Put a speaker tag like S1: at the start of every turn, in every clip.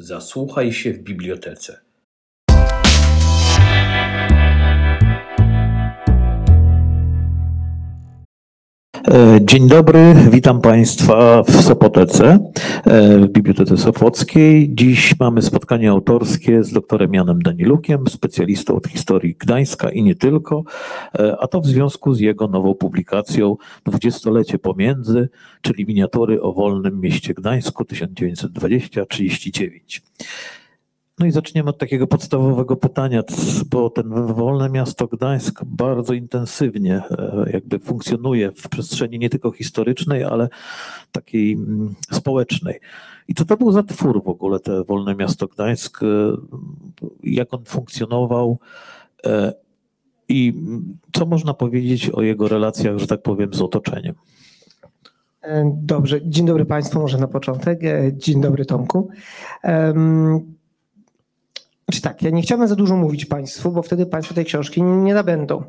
S1: Zasłuchaj się w bibliotece.
S2: Dzień dobry, witam Państwa w Sopotece, e, w Bibliotece Sopockiej. Dziś mamy spotkanie autorskie z doktorem Janem Danilukiem, specjalistą od historii Gdańska i nie tylko, e, a to w związku z jego nową publikacją Dwudziestolecie pomiędzy, czyli miniatury o wolnym mieście Gdańsku 1920-39. No i zaczniemy od takiego podstawowego pytania, bo ten wolne miasto Gdańsk bardzo intensywnie e, jakby funkcjonuje w przestrzeni nie tylko historycznej, ale takiej mm, społecznej. I co to był za twór w ogóle, te wolne miasto Gdańsk? E, jak on funkcjonował? E, I co można powiedzieć o jego relacjach, że tak powiem, z otoczeniem?
S3: Dobrze, dzień dobry Państwu, może na początek. Dzień dobry Tomku. Znaczy tak, ja nie chciałbym za dużo mówić Państwu, bo wtedy Państwo tej książki nie nabędą.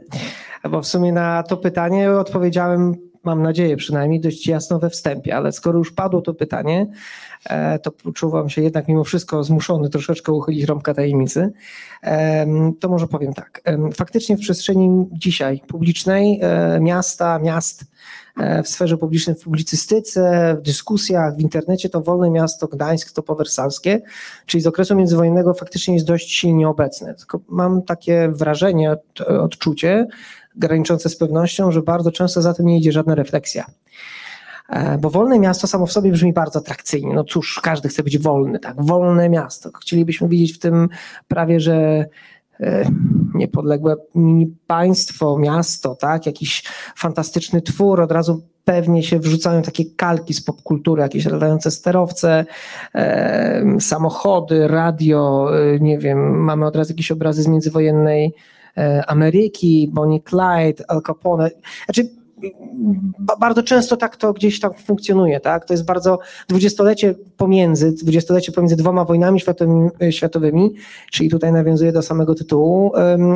S3: Bo w sumie na to pytanie odpowiedziałem, mam nadzieję przynajmniej, dość jasno we wstępie, ale skoro już padło to pytanie, e, to czuwam się jednak mimo wszystko zmuszony troszeczkę uchylić rąbka tajemnicy. To może powiem tak. Faktycznie w przestrzeni dzisiaj publicznej e, miasta, miast, E, w sferze publicznej, w publicystyce, w dyskusjach, w internecie to wolne miasto Gdańsk, to powersalskie, czyli z okresu międzywojennego faktycznie jest dość silnie obecne. Tylko mam takie wrażenie, odczucie graniczące z pewnością, że bardzo często za tym nie idzie żadna refleksja. E, bo wolne miasto samo w sobie brzmi bardzo atrakcyjnie. No cóż, każdy chce być wolny, tak? Wolne miasto. Chcielibyśmy widzieć w tym prawie, że E, niepodległe mini państwo, miasto, tak, jakiś fantastyczny twór, od razu pewnie się wrzucają takie kalki z popkultury, jakieś latające sterowce, e, samochody, radio, e, nie wiem, mamy od razu jakieś obrazy z międzywojennej Ameryki, Bonnie Clyde, Al Capone. Znaczy, bardzo często tak to gdzieś tam funkcjonuje, tak? To jest bardzo dwudziestolecie pomiędzy, dwudziestolecie pomiędzy dwoma wojnami światowymi, światowymi, czyli tutaj nawiązuje do samego tytułu,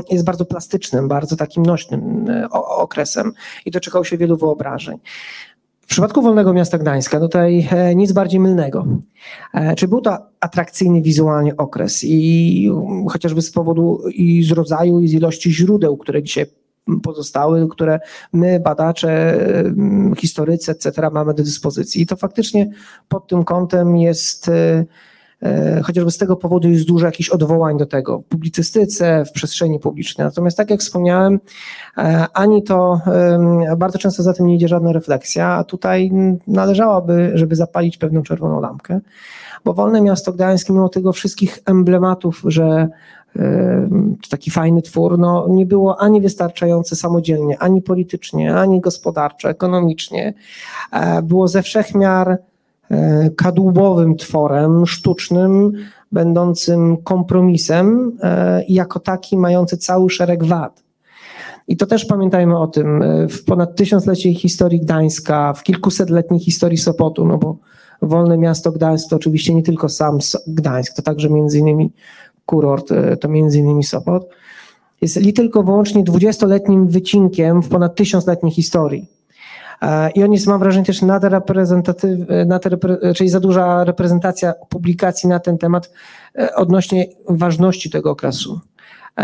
S3: jest bardzo plastycznym, bardzo takim nośnym e, okresem i doczekał się wielu wyobrażeń. W przypadku Wolnego Miasta Gdańska tutaj e, nic bardziej mylnego. E, czy był to atrakcyjny wizualnie okres i chociażby z powodu i z rodzaju i z ilości źródeł, które dzisiaj pozostały, które my, badacze, mm, historycy, etc., mamy do dyspozycji. I to faktycznie pod tym kątem jest, e, e, chociażby z tego powodu jest dużo jakichś odwołań do tego w publicystyce, w przestrzeni publicznej. Natomiast tak jak wspomniałem, e, ani to bardzo często za tym nie idzie żadna refleksja, a tutaj należałoby, żeby zapalić pewną czerwoną lampkę, bo Wolne Miasto Gdańskie, mimo tego wszystkich emblematów, że taki fajny twór, no, nie było ani wystarczające samodzielnie, ani politycznie, ani gospodarczo, ekonomicznie. E, było ze wszechmiar e, kadłubowym tworem, sztucznym, będącym kompromisem e, i jako taki mający cały szereg wad. I to też pamiętajmy o tym. W ponad tysiącleciej historii Gdańska, w kilkusetletniej historii Sopotu, no bo wolne miasto Gdańsk to oczywiście nie tylko sam Gdańsk, to także między innymi kurort, e, to między innymi Sopot, jest li tylko wyłącznie 20-letnim wycinkiem w ponad tysiącletniej historii. E, I on jest, mam wrażenie, też nadreprezentatywny, nadrepre, czyli za duża reprezentacja publikacji na ten temat e, odnośnie ważności tego okresu.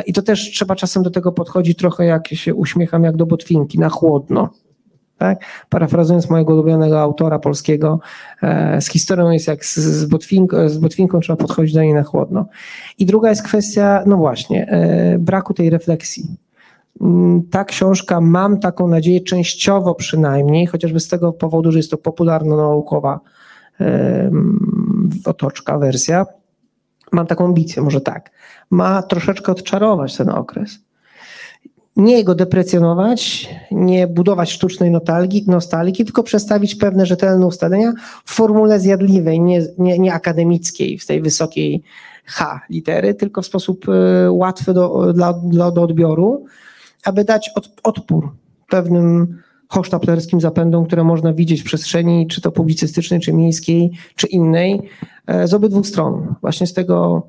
S3: I to też trzeba czasem do tego podchodzić trochę, jak się uśmiecham, jak do botwinki, na chłodno. Tak? Parafrazując mojego ulubionego autora polskiego, e, z historią jest jak z, z, botwinką, z botwinką, trzeba podchodzić do niej na chłodno. I druga jest kwestia, no właśnie, e, braku tej refleksji. Mm, ta książka, mam taką nadzieję, częściowo przynajmniej, chociażby z tego powodu, że jest to popularno-naukowa e, otoczka, wersja, mam taką ambicję, może tak, ma troszeczkę odczarować ten okres nie go deprecjonować, nie budować sztucznej nostalgii, nostalgii, tylko przedstawić pewne rzetelne ustalenia w formule zjadliwej, nie, nie, nie akademickiej, w tej wysokiej H litery, tylko w sposób y, łatwy do, dla, dla, do odbioru, aby dać od, odpór pewnym hosztaplerskim zapędom, które można widzieć w przestrzeni, czy to publicystycznej, czy miejskiej, czy innej, e, z obydwu stron. Właśnie z tego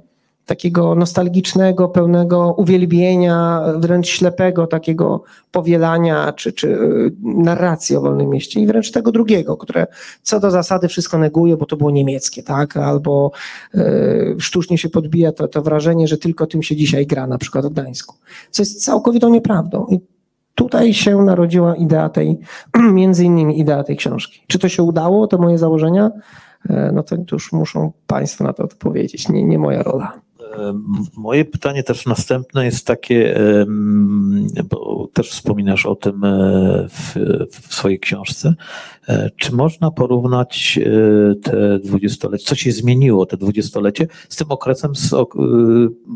S3: takiego nostalgicznego, pełnego uwielbienia, wręcz ślepego takiego powielania czy, czy y, narracji o Wolnym Mieście i wręcz tego drugiego, które co do zasady wszystko neguje, bo to było niemieckie, tak? Albo y, sztucznie się podbija to, to wrażenie, że tylko tym się dzisiaj gra, na przykład w Gdańsku, co jest całkowitą nieprawdą. I tutaj się narodziła idea tej, między innymi idea tej książki. Czy to się udało, te moje założenia? E, no to już muszą Państwo na to odpowiedzieć, nie, nie moja rola.
S2: Moje pytanie też następne jest takie, bo też wspominasz o tym e, w, w swojej książce. E, czy można porównać e, te dwudziestolecie, co się zmieniło te dwudziestolecie z tym okresem z,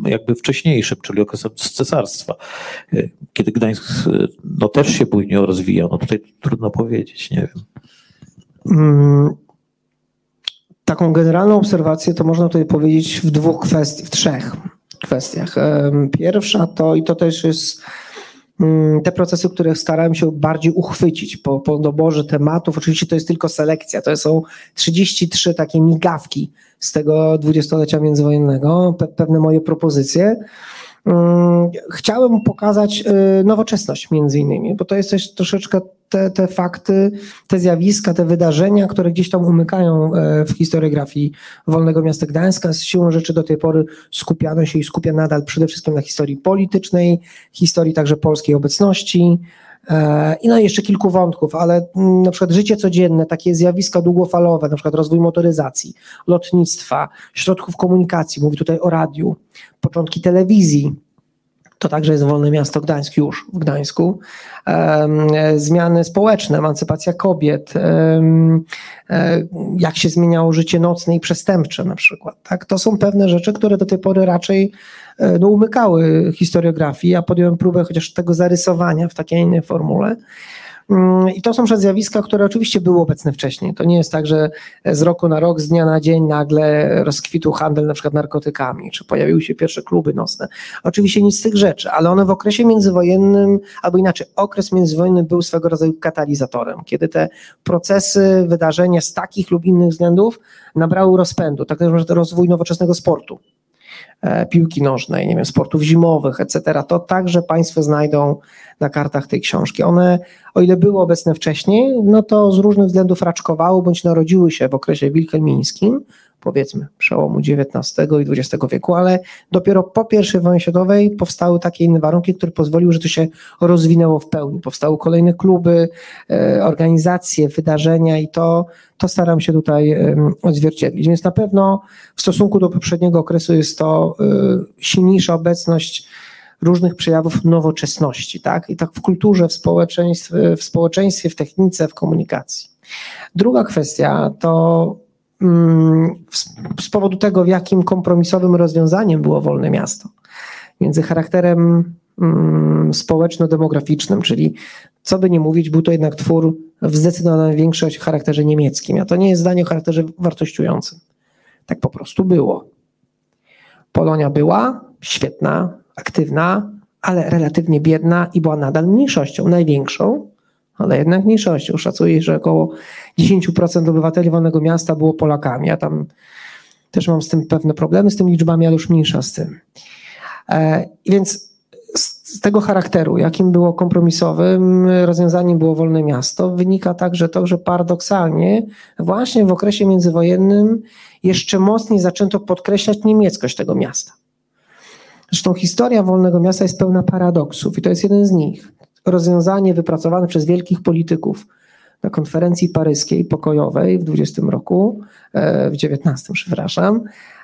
S2: jakby wcześniejszym, czyli okresem z cesarstwa, kiedy Gdańsk no, też się później rozwijał? No tutaj trudno powiedzieć, nie wiem.
S3: Taką generalną obserwację to można tutaj powiedzieć w dwóch kwestiach, w trzech kwestiach. Pierwsza to, i to też jest mm, te procesy, które starałem się bardziej uchwycić po, po doborze tematów. Oczywiście to jest tylko selekcja, to są 33 takie migawki z tego dwudziestolecia międzywojennego, pe, pewne moje propozycje. Chciałem pokazać y, nowoczesność między innymi, bo to jest też troszeczkę te, te fakty, te zjawiska, te wydarzenia, które gdzieś tam umykają e, w historiografii Wolnego Miasta Gdańska. Z siłą rzeczy do tej pory skupiano się i skupia nadal przede wszystkim na historii politycznej, historii także polskiej obecności, i no jeszcze kilku wątków, ale mm, na przykład życie codzienne, takie zjawiska długofalowe, na przykład rozwój motoryzacji, lotnictwa, środków komunikacji, mówię tutaj o radiu, początki telewizji, to także jest Wolne Miasto Gdańsk już w Gdańsku. Zmiany społeczne, emancypacja kobiet, e, jak się zmieniało życie nocne i przestępcze na przykład. Tak? To są pewne rzeczy, które do tej pory raczej e, no, umykały historiografii. Ja podjąłem próbę chociaż tego zarysowania w takiej innej formule. Mm, I to są zjawiska, które oczywiście były obecne wcześniej. To nie jest tak, że z roku na rok, z dnia na dzień nagle rozkwitł handel na przykład narkotykami, czy pojawiły się pierwsze kluby nocne. Oczywiście nic z tych rzeczy, ale one w okresie międzywojennym, albo inaczej, okres międzywojenny był swego rodzaju katalizatorem, kiedy te procesy, wydarzenia z takich lub innych względów nabrały rozpędu, tak jak rozwój nowoczesnego sportu piłki nożnej, nie wiem, sportów zimowych, etc., to także Państwo znajdą na kartach tej książki. One, o ile były obecne wcześniej, no to z różnych względów raczkowały bądź narodziły się w okresie wilhelmińskim, powiedzmy przełomu XIX i XX wieku, ale dopiero po I wojnie światowej powstały takie inne warunki, które pozwoliły, że to się rozwinęło w pełni. Powstały kolejne kluby, e, organizacje, wydarzenia i to, to staram się tutaj odzwierciedlić. Więc na pewno w stosunku do poprzedniego okresu jest to e, silniejsza obecność różnych przejawów nowoczesności, tak? I tak w kulturze, w społeczeństwie, w, społeczeństwie, w technice, w komunikacji. Druga kwestia to z powodu tego, w jakim kompromisowym rozwiązaniem było wolne miasto. Między charakterem mm, społeczno-demograficznym, czyli co by nie mówić, był to jednak twór w zdecydowanej większości charakterze niemieckim. A to nie jest zdanie o charakterze wartościującym. Tak po prostu było. Polonia była świetna, aktywna, ale relatywnie biedna i była nadal mniejszością, największą, ale jednak mniejszością. Szacuje, że około 10% obywateli wolnego miasta było Polakami. Ja tam też mam z tym pewne problemy, z tymi liczbami, ale już mniejsza z tym. E, więc z tego charakteru, jakim było kompromisowym rozwiązaniem było wolne miasto, wynika także to, że paradoksalnie właśnie w okresie międzywojennym jeszcze mocniej zaczęto podkreślać niemieckość tego miasta. Zresztą historia wolnego miasta jest pełna paradoksów i to jest jeden z nich rozwiązanie wypracowane przez wielkich polityków na konferencji paryskiej pokojowej w 20 roku, e, w 19, przepraszam,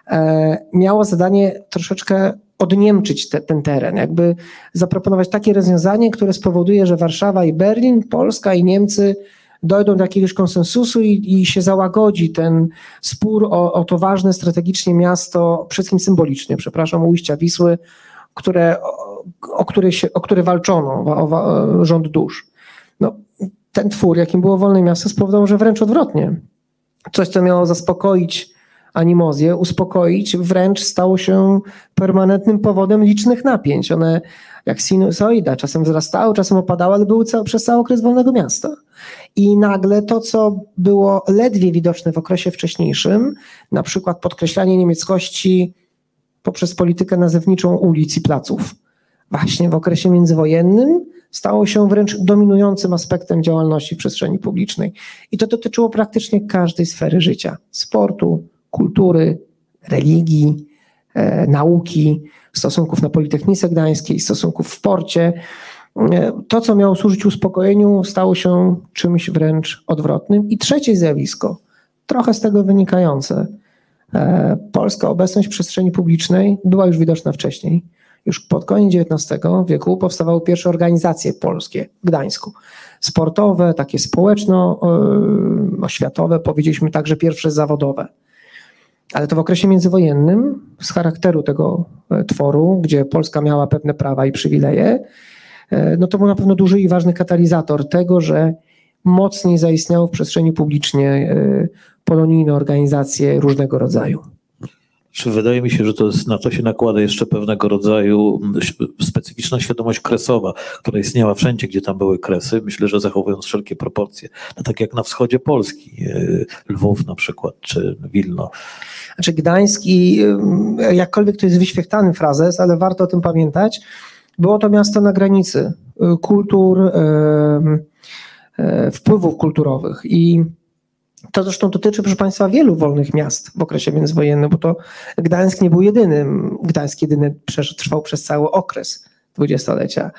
S3: e, miało zadanie troszeczkę odniemczyć te, ten teren, jakby zaproponować takie rozwiązanie, które spowoduje, że Warszawa i Berlin, Polska i Niemcy dojdą do jakiegoś konsensusu i, i się załagodzi ten spór o, o to ważne strategicznie miasto, przede wszystkim symbolicznie, przepraszam, ujścia Wisły, które o który, się, o który walczono, o, o rząd dusz. No, ten twór, jakim było Wolne Miasto, spowodował, że wręcz odwrotnie. Coś, co miało zaspokoić animozję, uspokoić, wręcz stało się permanentnym powodem licznych napięć. One jak sinusoida, czasem wzrastały, czasem opadały, ale były cały, przez cały okres Wolnego Miasta. I nagle to, co było ledwie widoczne w okresie wcześniejszym, na przykład podkreślanie niemieckości poprzez politykę nazewniczą ulic i placów. Właśnie w okresie międzywojennym stało się wręcz dominującym aspektem działalności w przestrzeni publicznej. I to dotyczyło praktycznie każdej sfery życia: sportu, kultury, religii, e, nauki, stosunków na Politechnice Gdańskiej, stosunków w porcie. E, to, co miało służyć uspokojeniu, stało się czymś wręcz odwrotnym. I trzecie zjawisko, trochę z tego wynikające. E, polska obecność w przestrzeni publicznej była już widoczna wcześniej. Już pod koniec XIX wieku powstawały pierwsze organizacje polskie w Gdańsku. Sportowe, takie społeczno-oświatowe, powiedzieliśmy także pierwsze zawodowe. Ale to w okresie międzywojennym, z charakteru tego e, tworu, gdzie Polska miała pewne prawa i przywileje, e, no to był na pewno duży i ważny katalizator tego, że mocniej zaistniało w przestrzeni publicznej e, polonijne organizacje różnego rodzaju.
S2: Czy wydaje mi się, że to jest, na to się nakłada jeszcze pewnego rodzaju specyficzna świadomość kresowa, która istniała wszędzie, gdzie tam były kresy, myślę, że zachowując wszelkie proporcje. No, tak jak na wschodzie Polski, Lwów na przykład, czy Wilno.
S3: Znaczy Gdański, jakkolwiek to jest wyświechtany frazes, ale warto o tym pamiętać, było to miasto na granicy y, kultur, wpływów kulturowych i to zresztą dotyczy, proszę Państwa, wielu wolnych miast w okresie międzywojennym, bo to Gdańsk nie był jedynym. Gdańsk jedyny trwał przez cały okres dwudziestolecia.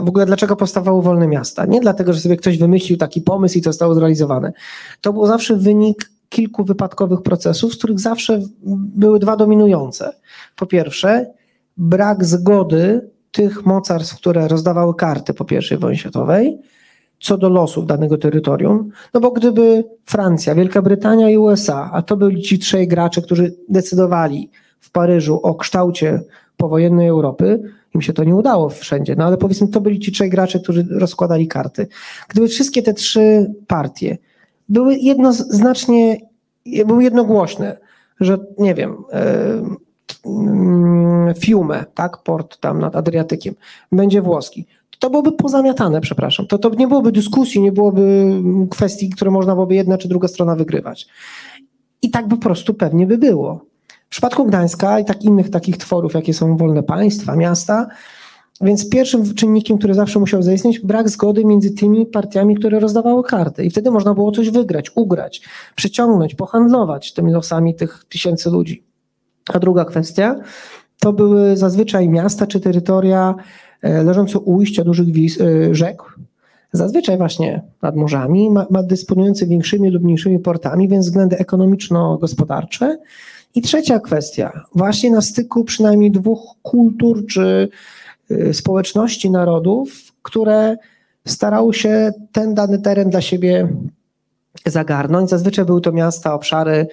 S3: W ogóle dlaczego powstawały wolne miasta? Nie dlatego, że sobie ktoś wymyślił taki pomysł i to zostało zrealizowane. To był zawsze wynik kilku wypadkowych procesów, z których zawsze były dwa dominujące. Po pierwsze, brak zgody tych mocarstw, które rozdawały karty po I wojnie światowej, co do losów danego terytorium. No bo gdyby Francja, Wielka Brytania i USA, a to byli ci trzej gracze, którzy decydowali w Paryżu o kształcie powojennej Europy, im się to nie udało wszędzie, no ale powiedzmy, to byli ci trzej gracze, którzy rozkładali karty. Gdyby wszystkie te trzy partie były jednoznacznie, były jednogłośne, że nie wiem, Fiume, tak, port tam nad Adriatykiem, będzie włoski, to byłoby pozamiatane, przepraszam. To, to nie byłoby dyskusji, nie byłoby kwestii, które można byłoby jedna czy druga strona wygrywać. I tak po prostu pewnie by było. W przypadku Gdańska i tak innych takich tworów, jakie są wolne państwa, miasta, więc pierwszym czynnikiem, który zawsze musiał zaistnieć, brak zgody między tymi partiami, które rozdawały karty. I wtedy można było coś wygrać, ugrać, przeciągnąć, pohandlować tymi losami tych tysięcy ludzi. A druga kwestia to były zazwyczaj miasta czy terytoria e, leżące u ujścia dużych e, rzek, zazwyczaj właśnie nad morzami, ma, ma dysponujące większymi lub mniejszymi portami, więc względy ekonomiczno-gospodarcze. I trzecia kwestia, właśnie na styku przynajmniej dwóch kultur czy e, społeczności narodów, które starały się ten dany teren dla siebie zagarnąć. Zazwyczaj były to miasta, obszary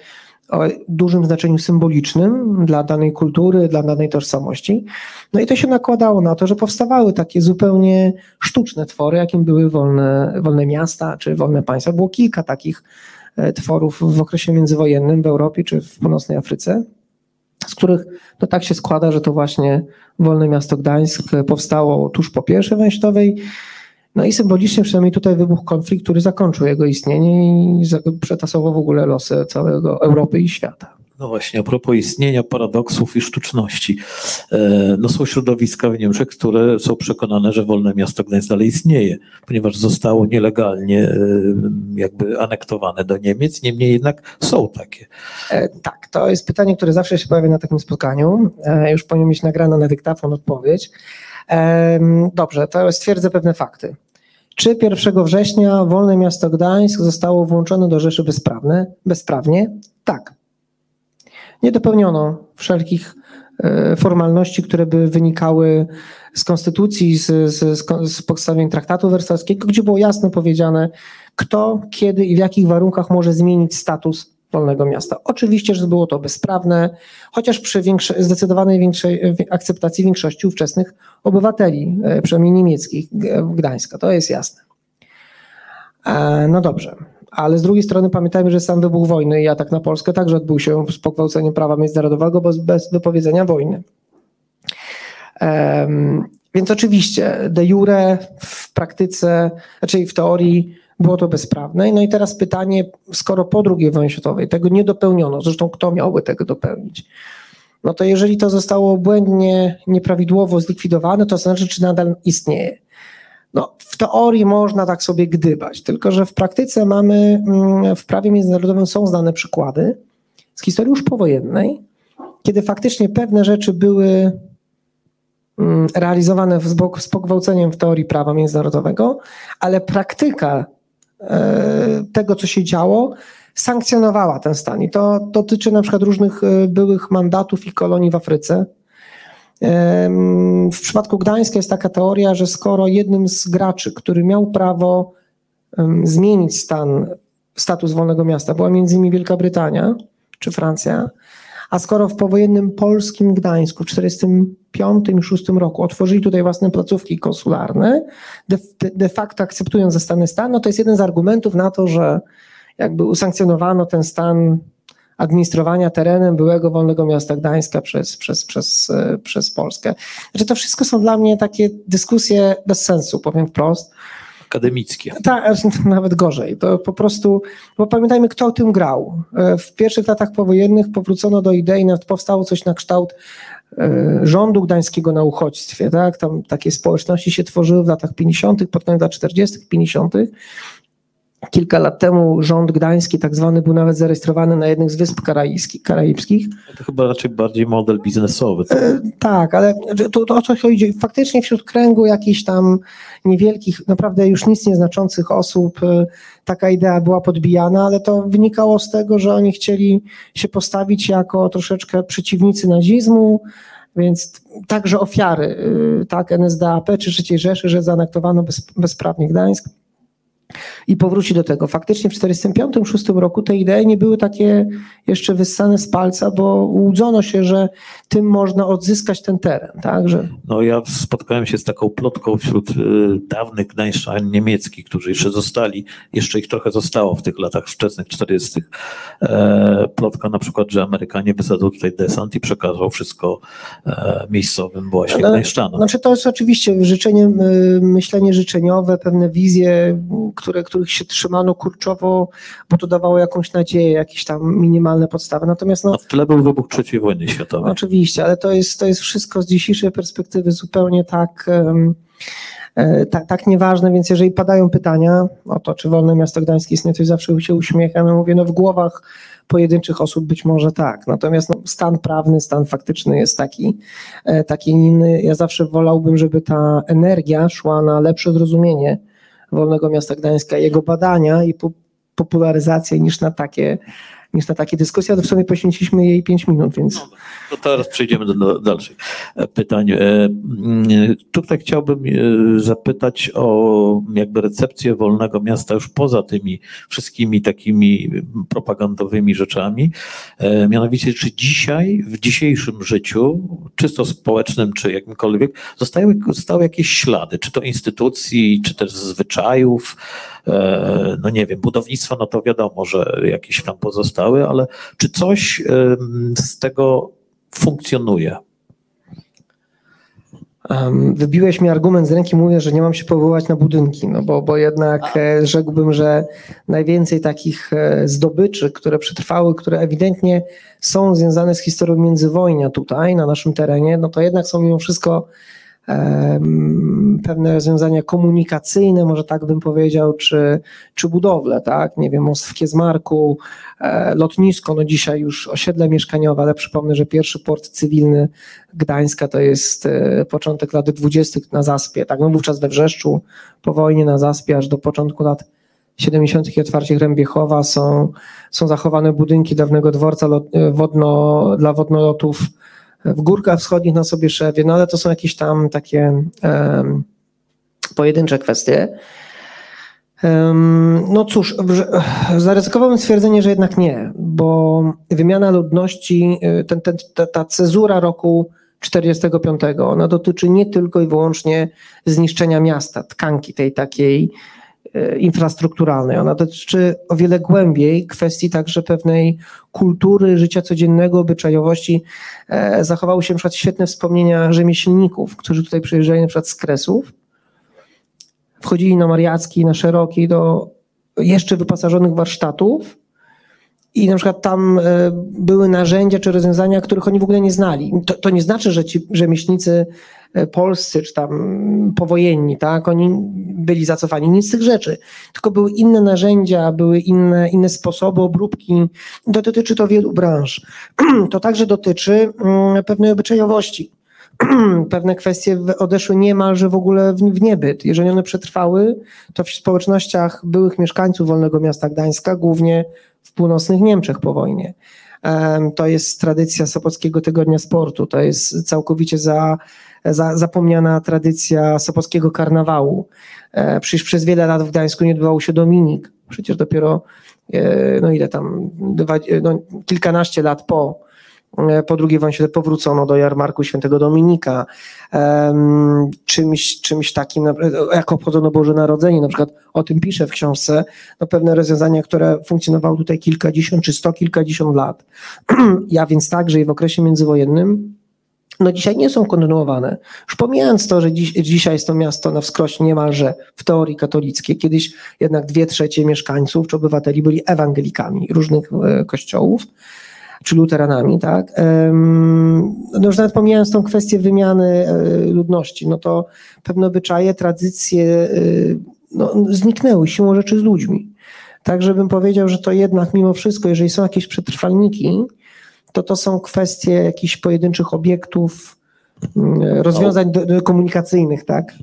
S3: o dużym znaczeniu symbolicznym dla danej kultury, dla danej tożsamości. No i to się nakładało na to, że powstawały takie zupełnie sztuczne twory, jakim były wolne, wolne miasta czy wolne państwa. Było kilka takich e, tworów w okresie międzywojennym w Europie czy w północnej Afryce, z których no tak się składa, że to właśnie wolne miasto Gdańsk powstało tuż po I wojnie światowej no i symbolicznie przynajmniej tutaj wybuchł konflikt, który zakończył jego istnienie i przetasował w ogóle losy całego Europy i świata.
S2: No właśnie, a propos istnienia paradoksów i sztuczności. E, no są środowiska w Niemczech, które są przekonane, że wolne miasto Gdańsk dalej istnieje, ponieważ zostało nielegalnie e, jakby anektowane do Niemiec, niemniej jednak są takie.
S3: E, tak, to jest pytanie, które zawsze się pojawia na takim spotkaniu. Już powinien mieć nagrana na dyktafon odpowiedź. Dobrze, to stwierdzę pewne fakty. Czy 1 września Wolne Miasto Gdańsk zostało włączone do Rzeszy bezprawne, bezprawnie? Tak. Nie dopełniono wszelkich e, formalności, które by wynikały z konstytucji, z, z, z podstawień traktatu wersalskiego, gdzie było jasno powiedziane, kto, kiedy i w jakich warunkach może zmienić status wolnego miasta. Oczywiście, że było to bezprawne, chociaż przy zdecydowanej większej akceptacji większości ówczesnych obywateli, e, przynajmniej niemieckich, Gdańska, to jest jasne. E, no dobrze, ale z drugiej strony pamiętajmy, że sam wybuch wojny i atak na Polskę także odbył się z pogwałceniem prawa międzynarodowego, bo bez wypowiedzenia wojny. Więc oczywiście de jure w praktyce, znaczy w teorii było to bezprawne. No i teraz pytanie, skoro po II wojnie światowej tego nie dopełniono, zresztą kto miałby tego dopełnić? no to jeżeli to zostało błędnie, nieprawidłowo zlikwidowane, to znaczy, czy nadal istnieje. No, w teorii można tak sobie gdybać, tylko że w praktyce mamy, mm, w prawie międzynarodowym są znane przykłady z historii już powojennej, kiedy faktycznie pewne rzeczy były mm, realizowane z pogwałceniem w teorii prawa międzynarodowego, ale praktyka tego, co się działo, sankcjonowała ten stan. I to dotyczy na przykład różnych e, byłych mandatów i kolonii w Afryce. W przypadku Gdańska jest taka teoria, że skoro jednym z graczy, który miał prawo zmienić stan, status wolnego miasta, była między innymi Wielka Brytania czy Francja, a skoro w powojennym polskim Gdańsku w 1945 i 1946 roku otworzyli tutaj własne placówki konsularne, de, de facto akceptując zastany stan, no to jest jeden z argumentów na to, że jakby usankcjonowano ten stan administrowania terenem byłego wolnego miasta Gdańska przez, przez, przez, e, przez Polskę. Znaczy to wszystko są dla mnie takie dyskusje bez sensu, powiem wprost.
S2: Akademickie.
S3: Tak, nawet gorzej. To po prostu, bo pamiętajmy, kto o tym grał. E, w pierwszych latach powojennych powrócono do idei, nawet powstało coś na kształt e, rządu gdańskiego na uchodźstwie. Tak? Tam takie społeczności się tworzyły w latach 50., pod koniec lat 40., 50. Kilka lat temu rząd gdański, tak zwany, był nawet zarejestrowany na jednych z wysp karaibskich.
S2: To chyba raczej bardziej model biznesowy.
S3: E, tak, ale to, to o co chodzi? Faktycznie wśród kręgu jakichś tam niewielkich, naprawdę już nic nieznaczących osób e, taka idea była podbijana, ale to wynikało z tego, że oni chcieli się postawić jako troszeczkę przeciwnicy nazizmu, więc także ofiary, e, tak, NSDAP czy III Rzeszy, że zaanektowano bez, bezprawnie Gdańsk i powróci do tego. Faktycznie w 1945-1946 roku te idee nie były takie jeszcze wyssane z palca, bo łudzono się, że tym można odzyskać ten teren. Tak? Że...
S2: No ja spotkałem się z taką plotką wśród y, dawnych gdańszczan niemieckich, którzy jeszcze zostali, jeszcze ich trochę zostało w tych latach wczesnych 40. E, plotka na przykład, że Amerykanie wysadzą tutaj desant i przekażą wszystko e, miejscowym właśnie gdańszczanom.
S3: Znaczy to jest oczywiście życzenie, y, myślenie życzeniowe, pewne wizje, które, których się trzymano kurczowo, bo to dawało jakąś nadzieję, jakieś tam minimalne podstawy. Natomiast no,
S2: no w tle był wybuch III wojny światowej.
S3: Oczywiście, ale to jest, to jest wszystko z dzisiejszej perspektywy zupełnie tak, tak, tak nieważne, więc jeżeli padają pytania o to, czy wolne miasto gdańskie istnieje, to zawsze się uśmiecham. Ja mówię, no w głowach pojedynczych osób być może tak. Natomiast no, stan prawny, stan faktyczny jest taki, e, taki inny. Ja zawsze wolałbym, żeby ta energia szła na lepsze zrozumienie Wolnego Miasta Gdańska, jego badania i popularyzację niż na takie niż na takie dyskusje, ale w sumie poświęciliśmy jej 5 minut, więc... No,
S2: to teraz przejdziemy do dalszych e, pytań. E, mm, tutaj chciałbym e, zapytać o jakby recepcję Wolnego Miasta już poza tymi wszystkimi takimi propagandowymi rzeczami. Mianowicie, czy dzisiaj, w dzisiejszym życiu, czysto społecznym, czy jakimkolwiek, zostały, zostały jakieś ślady, czy to instytucji, czy też zwyczajów, no nie wiem, budownictwa, no to wiadomo, że jakieś tam pozostały, ale czy coś z tego funkcjonuje?
S3: Wybiłeś mi argument z ręki, mówię, że nie mam się powoływać na budynki, no bo, bo jednak A. E, rzekłbym, że najwięcej takich e, zdobyczy, które przetrwały, które ewidentnie są związane z historią międzywojnia tutaj, na naszym terenie, no to jednak są mimo wszystko pewne rozwiązania komunikacyjne, może tak bym powiedział, czy, czy budowle, tak? Nie wiem, most w Kiezmarku, e, lotnisko, no dzisiaj już osiedle mieszkaniowe, ale przypomnę, że pierwszy port cywilny Gdańska to jest e, początek lat 20. na Zaspie, tak? No wówczas we Wrzeszczu, po wojnie na Zaspie, aż do początku lat 70. i otwarcie Rębiechowa są, są zachowane budynki dawnego dworca e, wodno, dla wodnolotów w górkach wschodnich na sobie szewie, no ale to są jakieś tam takie um, pojedyncze kwestie. Um, no cóż, zaryzykowałem stwierdzenie, że jednak nie, bo wymiana ludności, y, ten, ten, ta, ta cezura roku 45, ona dotyczy nie tylko i wyłącznie zniszczenia miasta, tkanki tej takiej infrastrukturalnej. Ona dotyczy o wiele głębiej kwestii także pewnej kultury, życia codziennego, obyczajowości. E, zachowały się na przykład świetne wspomnienia rzemieślników, którzy tutaj przyjeżdżali na przykład z Kresów. Wchodzili na Mariacki, na Szeroki, do jeszcze wyposażonych warsztatów i na przykład tam e, były narzędzia czy rozwiązania, których oni w ogóle nie znali. To, to nie znaczy, że ci rzemieślnicy e, polscy czy tam powojenni, tak, oni byli zacofani, nic z tych rzeczy, tylko były inne narzędzia, były inne, inne sposoby obróbki. Dotyczy to wielu branż. To także dotyczy mm, pewnej obyczajowości. Pewne kwestie odeszły niemalże w ogóle w niebyt. Jeżeli one przetrwały, to w społecznościach byłych mieszkańców Wolnego Miasta Gdańska, głównie w północnych Niemczech po wojnie. To jest tradycja Sopockiego Tygodnia Sportu, to jest całkowicie za, za, zapomniana tradycja Sopockiego Karnawału. E, przecież przez wiele lat w Gdańsku nie odbywał się Dominik, przecież dopiero e, no ile tam, dwa, no, kilkanaście lat po E, po II wojnie powrócono do jarmarku świętego Dominika. Czymś, czymś takim, jak obchodzono Boże Narodzenie, na przykład o tym piszę w książce, no pewne rozwiązania, które funkcjonowały tutaj kilkadziesiąt czy sto kilkadziesiąt lat. Ja więc także i w okresie międzywojennym no dzisiaj nie są kontynuowane. Już pomijając to, że dziś, dzisiaj jest to miasto na wskroś niemalże w teorii katolickie, kiedyś jednak dwie trzecie mieszkańców czy obywateli byli ewangelikami różnych e, kościołów, czy luteranami, tak? No już nawet pomijając tą kwestię wymiany e, ludności, no to pewne obyczaje, tradycje e, no, zniknęły siłą rzeczy z ludźmi. Tak, żebym powiedział, że to jednak mimo wszystko, jeżeli są jakieś przetrwalniki, to to są kwestie jakichś pojedynczych obiektów, mm, rozwiązań komunikacyjnych, tak?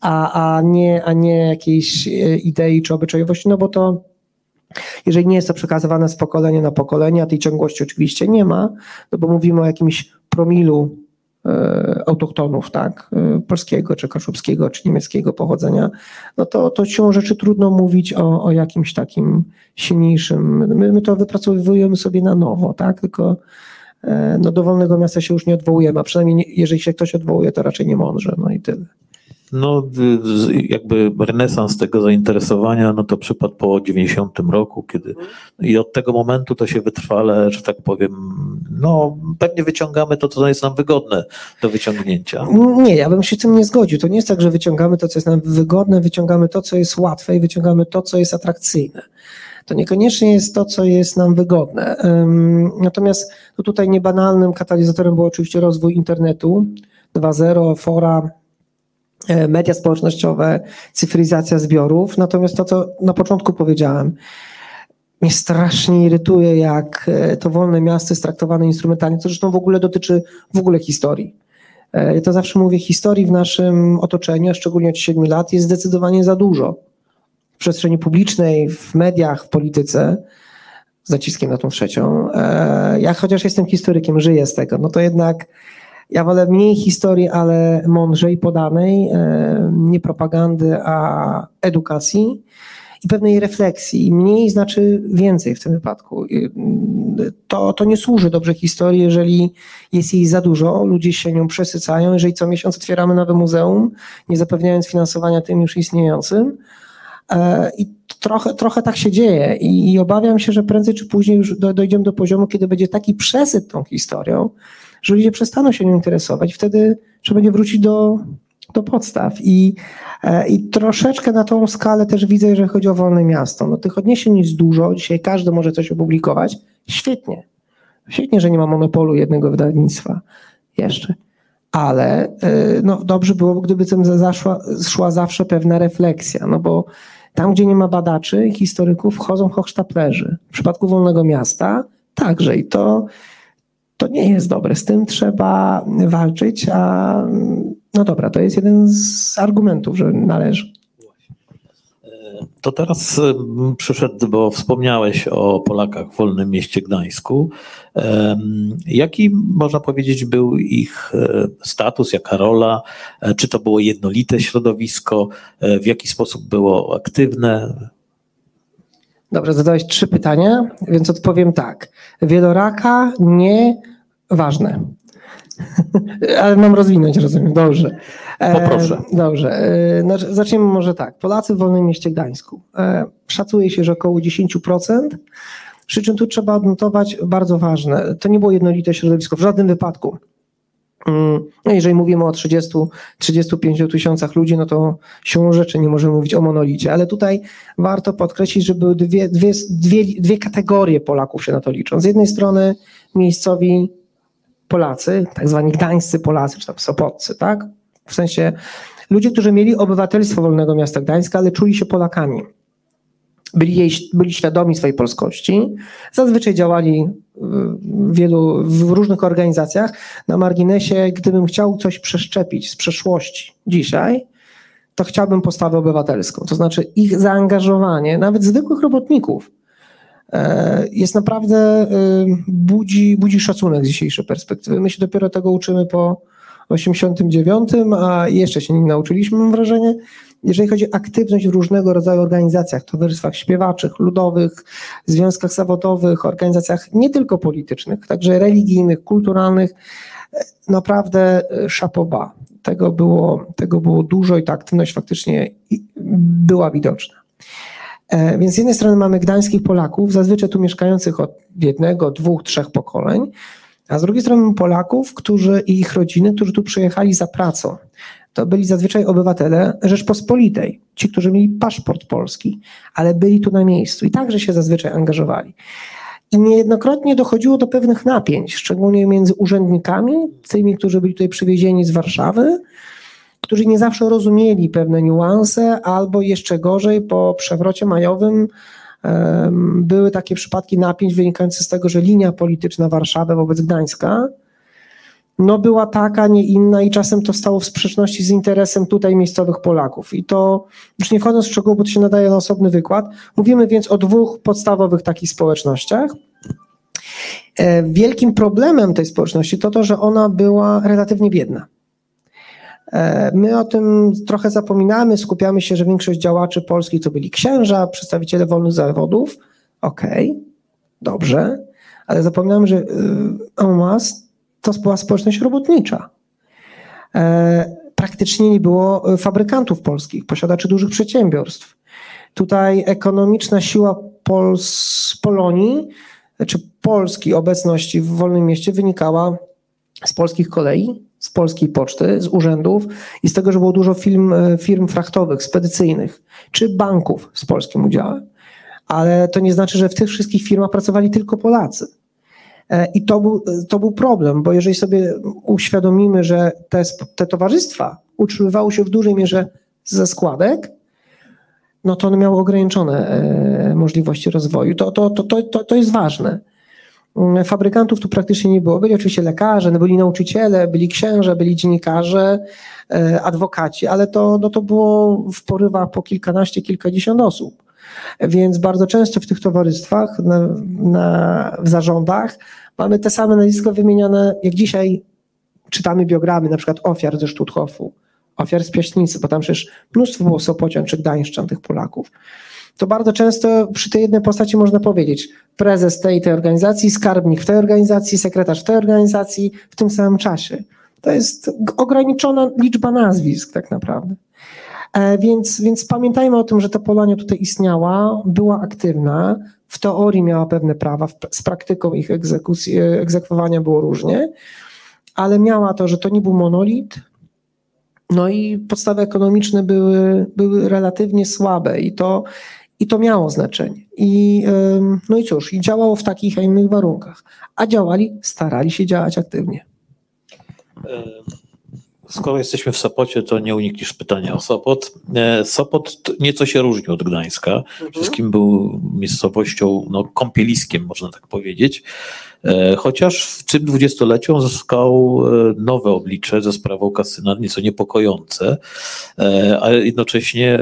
S3: A, a, nie, a nie jakiejś e, idei czy obyczajowości, no bo to jeżeli nie jest to przekazywane z pokolenia na pokolenie, a tej ciągłości oczywiście nie ma, no bo mówimy o jakimś promilu autochtonów, tak, e, polskiego, czy kaszubskiego, czy niemieckiego pochodzenia, no to, to siłą rzeczy trudno mówić o, o jakimś takim silniejszym. My, my to wypracowujemy sobie na nowo, tak, tylko e, no, do wolnego miasta się już nie odwołujemy, a przynajmniej nie, jeżeli się ktoś odwołuje, to raczej nie mądrze, no i tyle.
S2: No, jakby renesans tego zainteresowania, no to przypadł po 90 roku, kiedy i od tego momentu to się wytrwale, że tak powiem, no pewnie wyciągamy to, co jest nam wygodne do wyciągnięcia.
S3: Nie, ja bym się tym nie zgodził. To nie jest tak, że wyciągamy to, co jest nam wygodne, wyciągamy to, co jest łatwe i wyciągamy to, co jest atrakcyjne to niekoniecznie jest to, co jest nam wygodne. Natomiast no tutaj niebanalnym katalizatorem był oczywiście rozwój internetu 2.0, fora, media społecznościowe, cyfryzacja zbiorów. Natomiast to, co na początku powiedziałem, mnie strasznie irytuje, jak e, to wolne miasto jest traktowane instrumentalnie, co zresztą w ogóle dotyczy w ogóle historii. E, ja to zawsze mówię, historii w naszym otoczeniu, szczególnie od 7 lat, jest zdecydowanie za dużo. W przestrzeni publicznej, w mediach, w polityce, z naciskiem na tą trzecią. Ja chociaż jestem historykiem, żyję z tego, no to jednak ja wolę mniej historii, ale mądrzej podanej, e, nie propagandy, a edukacji i pewnej refleksji. Mniej znaczy więcej w tym wypadku. To, to nie służy dobrze historii, jeżeli jest jej za dużo, ludzie się nią przesycają, jeżeli co miesiąc otwieramy nowe muzeum, nie zapewniając finansowania tym już istniejącym. E, I trochę, trochę tak się dzieje i, i obawiam się, że prędzej czy później już dojdziemy do poziomu, kiedy będzie taki przesyt tą historią, że ludzie przestaną się nią interesować, wtedy trzeba będzie wrócić do, do podstaw. I, e, I troszeczkę na tą skalę też widzę, jeżeli chodzi o wolne miasto. No, tych odniesień jest dużo, dzisiaj każdy może coś opublikować. Świetnie. Świetnie, że nie ma monopolu jednego wydawnictwa jeszcze. Ale e, no, dobrze byłoby, gdyby tym zaszła, szła zawsze pewna refleksja, no bo tam, gdzie nie ma badaczy, historyków, wchodzą hochsztaplerzy. W przypadku Wolnego Miasta także i to to nie jest dobre. Z tym trzeba walczyć, a no dobra, to jest jeden z argumentów, że należy.
S2: To teraz przyszedł, bo wspomniałeś o Polakach w Wolnym Mieście Gdańsku. Jaki, można powiedzieć, był ich e, status, jaka rola? E, czy to było jednolite środowisko? E, w jaki sposób było aktywne?
S3: Dobrze, zadałeś trzy pytania, więc odpowiem tak. Wieloraka nie ważne. Ale mam rozwinąć, rozumiem. Dobrze.
S2: Poproszę.
S3: E, dobrze. E, no, zaczniemy może tak. Polacy w Wolnym Mieście Gdańsku. E, szacuje się, że około 10%. Przy czym tu trzeba odnotować bardzo ważne. To nie było jednolite środowisko w żadnym wypadku. Mm, no jeżeli mówimy o 30, 35 tysiącach ludzi, no to siłą rzeczy nie możemy mówić o monolicie, ale tutaj warto podkreślić, że były dwie, dwie, dwie, dwie kategorie Polaków się na to liczą. Z jednej strony miejscowi Polacy, tak zwani gdańscy Polacy, czy tam Sopoccy, tak? W sensie ludzie, którzy mieli obywatelstwo Wolnego Miasta Gdańska, ale czuli się Polakami byli, jej, byli świadomi swojej polskości, zazwyczaj działali w wielu, w różnych organizacjach. Na marginesie, gdybym chciał coś przeszczepić z przeszłości dzisiaj, to chciałbym postawę obywatelską. To znaczy ich zaangażowanie, nawet zwykłych robotników, e, jest naprawdę, e, budzi, budzi szacunek z dzisiejszej perspektywy. My się dopiero tego uczymy po 89, a jeszcze się nie nauczyliśmy, mam wrażenie jeżeli chodzi o aktywność w różnego rodzaju organizacjach, towarzystwach śpiewaczych, ludowych, związkach zawodowych, organizacjach nie tylko politycznych, także religijnych, kulturalnych, naprawdę szapoba. Tego było, tego było dużo i ta aktywność faktycznie była widoczna. E, więc z jednej strony mamy gdańskich Polaków, zazwyczaj tu mieszkających od jednego, dwóch, trzech pokoleń, a z drugiej strony Polaków, którzy i ich rodziny, którzy tu przyjechali za pracą to byli zazwyczaj obywatele Rzeczpospolitej, ci, którzy mieli paszport polski, ale byli tu na miejscu i także się zazwyczaj angażowali. I niejednokrotnie dochodziło do pewnych napięć, szczególnie między urzędnikami, tymi, którzy byli tutaj przywiezieni z Warszawy, którzy nie zawsze rozumieli pewne niuanse, albo jeszcze gorzej, po przewrocie majowym były takie przypadki napięć wynikające z tego, że linia polityczna Warszawy wobec Gdańska no była taka, nie inna i czasem to stało w sprzeczności z interesem tutaj miejscowych Polaków. I to, już nie wchodząc w szczegóły, bo to się nadaje na osobny wykład, mówimy więc o dwóch podstawowych takich społecznościach. E, wielkim problemem tej społeczności to to, że ona była relatywnie biedna. E, my o tym trochę zapominamy, skupiamy się, że większość działaczy polskich to byli księża, przedstawiciele wolnych zawodów. Okej, okay, dobrze, ale zapominamy, że en masse to była społeczność robotnicza. E, praktycznie nie było fabrykantów polskich, posiadaczy dużych przedsiębiorstw. Tutaj ekonomiczna siła Pols Polonii, czy Polski obecności w Wolnym Mieście wynikała z polskich kolei, z polskiej poczty, z urzędów i z tego, że było dużo firm, e, firm frachtowych, spedycyjnych, czy banków z polskim udziałem. Ale to nie znaczy, że w tych wszystkich firmach pracowali tylko Polacy. E, I to był, to był problem, bo jeżeli sobie uświadomimy, że te, te towarzystwa utrzymywały się w dużej mierze ze składek, no to one miały ograniczone e, możliwości rozwoju. To, to, to, to, to jest ważne. Mm, fabrykantów tu praktycznie nie było. Byli oczywiście lekarze, no byli nauczyciele, byli księże, byli dziennikarze, e, adwokaci, ale to, no to było w porywach po kilkanaście, kilkadziesiąt osób. Więc bardzo często w tych towarzystwach, na, na, w zarządach mamy te same nazwiska wymienione, jak dzisiaj czytamy biogramy na przykład ofiar ze Stutthofu, ofiar z Piaśnicy, bo tam przecież mnóstwo było Sopocian czy Gdańszczan, tych Polaków. To bardzo często przy tej jednej postaci można powiedzieć prezes tej, tej organizacji, skarbnik w tej organizacji, sekretarz w tej organizacji w tym samym czasie. To jest ograniczona liczba nazwisk tak naprawdę. E, więc, więc pamiętajmy o tym, że ta Polonia tutaj istniała, była aktywna, w teorii miała pewne prawa, z praktyką ich egzekucji, e, egzekwowania było różnie, ale miała to, że to nie był monolit, no i podstawy ekonomiczne były, były relatywnie słabe i to, i to miało znaczenie. I, no i cóż, i działało w takich, a innych warunkach. A działali, starali się działać aktywnie.
S2: Skoro jesteśmy w Sopocie, to nie unikniesz pytania o Sopot. E, Sopot nieco się różni od Gdańska. Mhm. Wszystkim był miejscowością, no, kąpieliskiem, można tak powiedzieć. E, chociaż w tym dwudziestoleciu zyskał e, nowe oblicze ze sprawą kasyna, nieco niepokojące, ale jednocześnie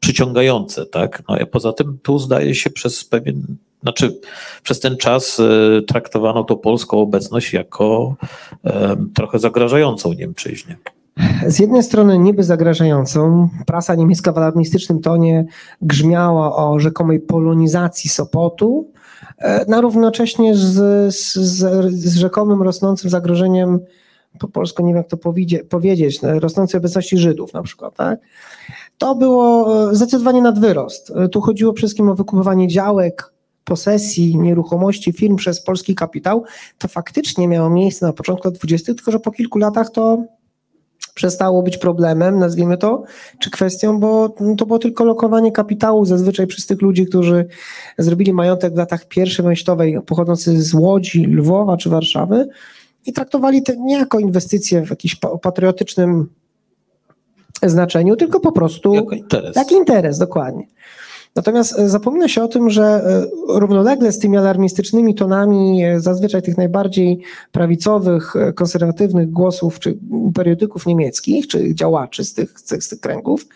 S2: przyciągające, tak? No, a poza tym tu zdaje się przez pewien znaczy, przez ten czas e, traktowano to polską obecność jako e, trochę zagrażającą Niemczyźnie.
S3: Z jednej strony niby zagrażającą, prasa niemiecka w alarmistycznym tonie grzmiała o rzekomej polonizacji Sopotu, e, na równocześnie z, z, z rzekomym rosnącym zagrożeniem, po polsku nie wiem jak to powiedzieć, rosnącej obecności Żydów na przykład. Tak? To było zdecydowanie nadwyrost. Tu chodziło przede wszystkim o wykupywanie działek, posesji nieruchomości firm przez polski kapitał, to faktycznie miało miejsce na początku lat 20., tylko że po kilku latach to przestało być problemem, nazwijmy to, czy kwestią, bo to było tylko lokowanie kapitału zazwyczaj przez tych ludzi, którzy zrobili majątek w latach pierwszej wojskowej pochodzący z Łodzi, Lwowa czy Warszawy i traktowali to nie jako inwestycje w jakimś patriotycznym znaczeniu, tylko po prostu
S2: jako interes.
S3: Jak interes, dokładnie. Natomiast e, zapomina się o tym, że e, równolegle z tymi alarmistycznymi tonami, e, zazwyczaj tych najbardziej prawicowych, konserwatywnych głosów czy periodyków niemieckich, czy działaczy z tych, z tych kręgów,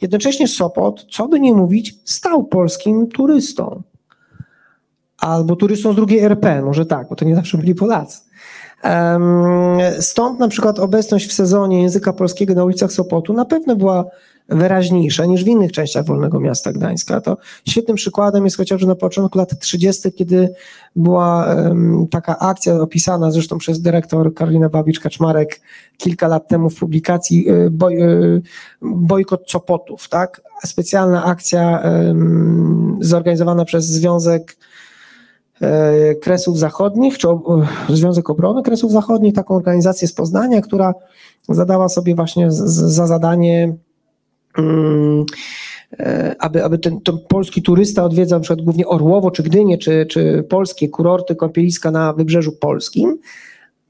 S3: jednocześnie Sopot, co by nie mówić, stał polskim turystą. Albo turystą z drugiej RP, może tak, bo to nie zawsze byli Polacy. Stąd na przykład obecność w sezonie języka polskiego na ulicach Sopotu na pewno była wyraźniejsza niż w innych częściach Wolnego Miasta Gdańska. To świetnym przykładem jest chociażby na początku lat 30., kiedy była taka akcja opisana zresztą przez dyrektor Karolina Babicz-Kaczmarek kilka lat temu w publikacji y, boj, y, Bojkot Sopotów, tak? Specjalna akcja zorganizowana przez Związek e, Kresów Zachodnich, czy Związek Obrony Kresów Zachodnich, taką organizację z Poznania, która zadała sobie właśnie za zadanie e, aby, aby ten, ten, polski turysta odwiedzał na przykład głównie Orłowo, czy Gdynię, czy, czy polskie kurorty, kąpieliska na Wybrzeżu Polskim,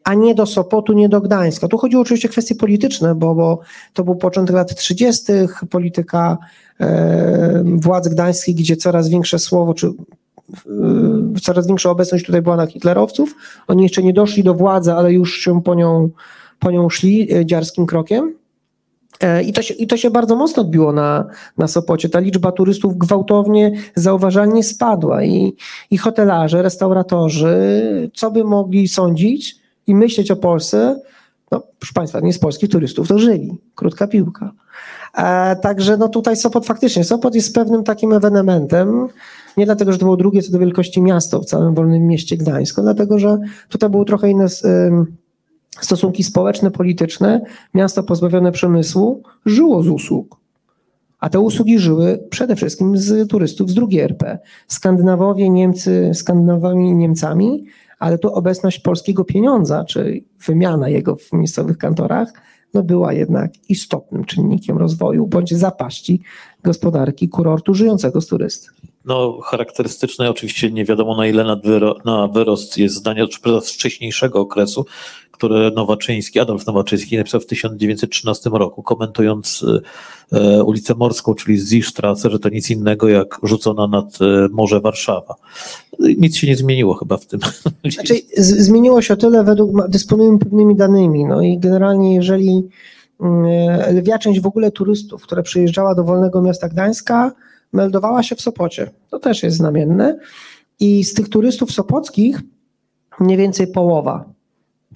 S3: a nie do Sopotu, nie do Gdańska. Tu chodziło oczywiście o kwestie polityczne, bo, bo to był początek lat 30., polityka e, władz gdańskich, gdzie coraz większe słowo, czy e, coraz większa obecność tutaj była na hitlerowców. Oni jeszcze nie doszli do władzy, ale już się po nią, po nią szli e, dziarskim krokiem. E, I to, się, I to się bardzo mocno odbiło na, na Sopocie. Ta liczba turystów gwałtownie, zauważalnie spadła i, i hotelarze, restauratorzy, co by mogli sądzić i myśleć o Polsce, no proszę Państwa, nie z polskich turystów to żyli. Krótka piłka. E, także no tutaj Sopot faktycznie, Sopot jest pewnym takim ewenementem, nie dlatego, że to było drugie co do wielkości miasto w całym wolnym mieście Gdańsku, dlatego, że tutaj było trochę inne... Y, stosunki społeczne, polityczne, miasto pozbawione przemysłu żyło z usług. A te usługi żyły przede wszystkim z turystów z drugiej RP. Skandynawowie, Niemcy, Skandynawami i Niemcami, ale tu obecność polskiego pieniądza, czy wymiana jego w miejscowych kantorach, no była jednak istotnym czynnikiem rozwoju bądź zapaści gospodarki kurortu żyjącego z turysty.
S2: No, charakterystyczne, oczywiście nie wiadomo na ile na wyrost jest zdanie z wcześniejszego okresu, które Nowaczyński, Adolf Nowaczyński napisał w 1913 roku, komentując e, ulicę Morską, czyli Zistrasse, że to nic innego jak rzucona nad e, Morze Warszawa. Nic się nie zmieniło chyba w tym.
S3: Znaczy, zmieniło się o tyle, według, dysponujemy pewnymi danymi, no i generalnie jeżeli mm, lwia część w ogóle turystów, która przyjeżdżała do Wolnego Miasta Gdańska, meldowała się w Sopocie. To też jest znamienne. I z tych turystów sopockich mniej więcej połowa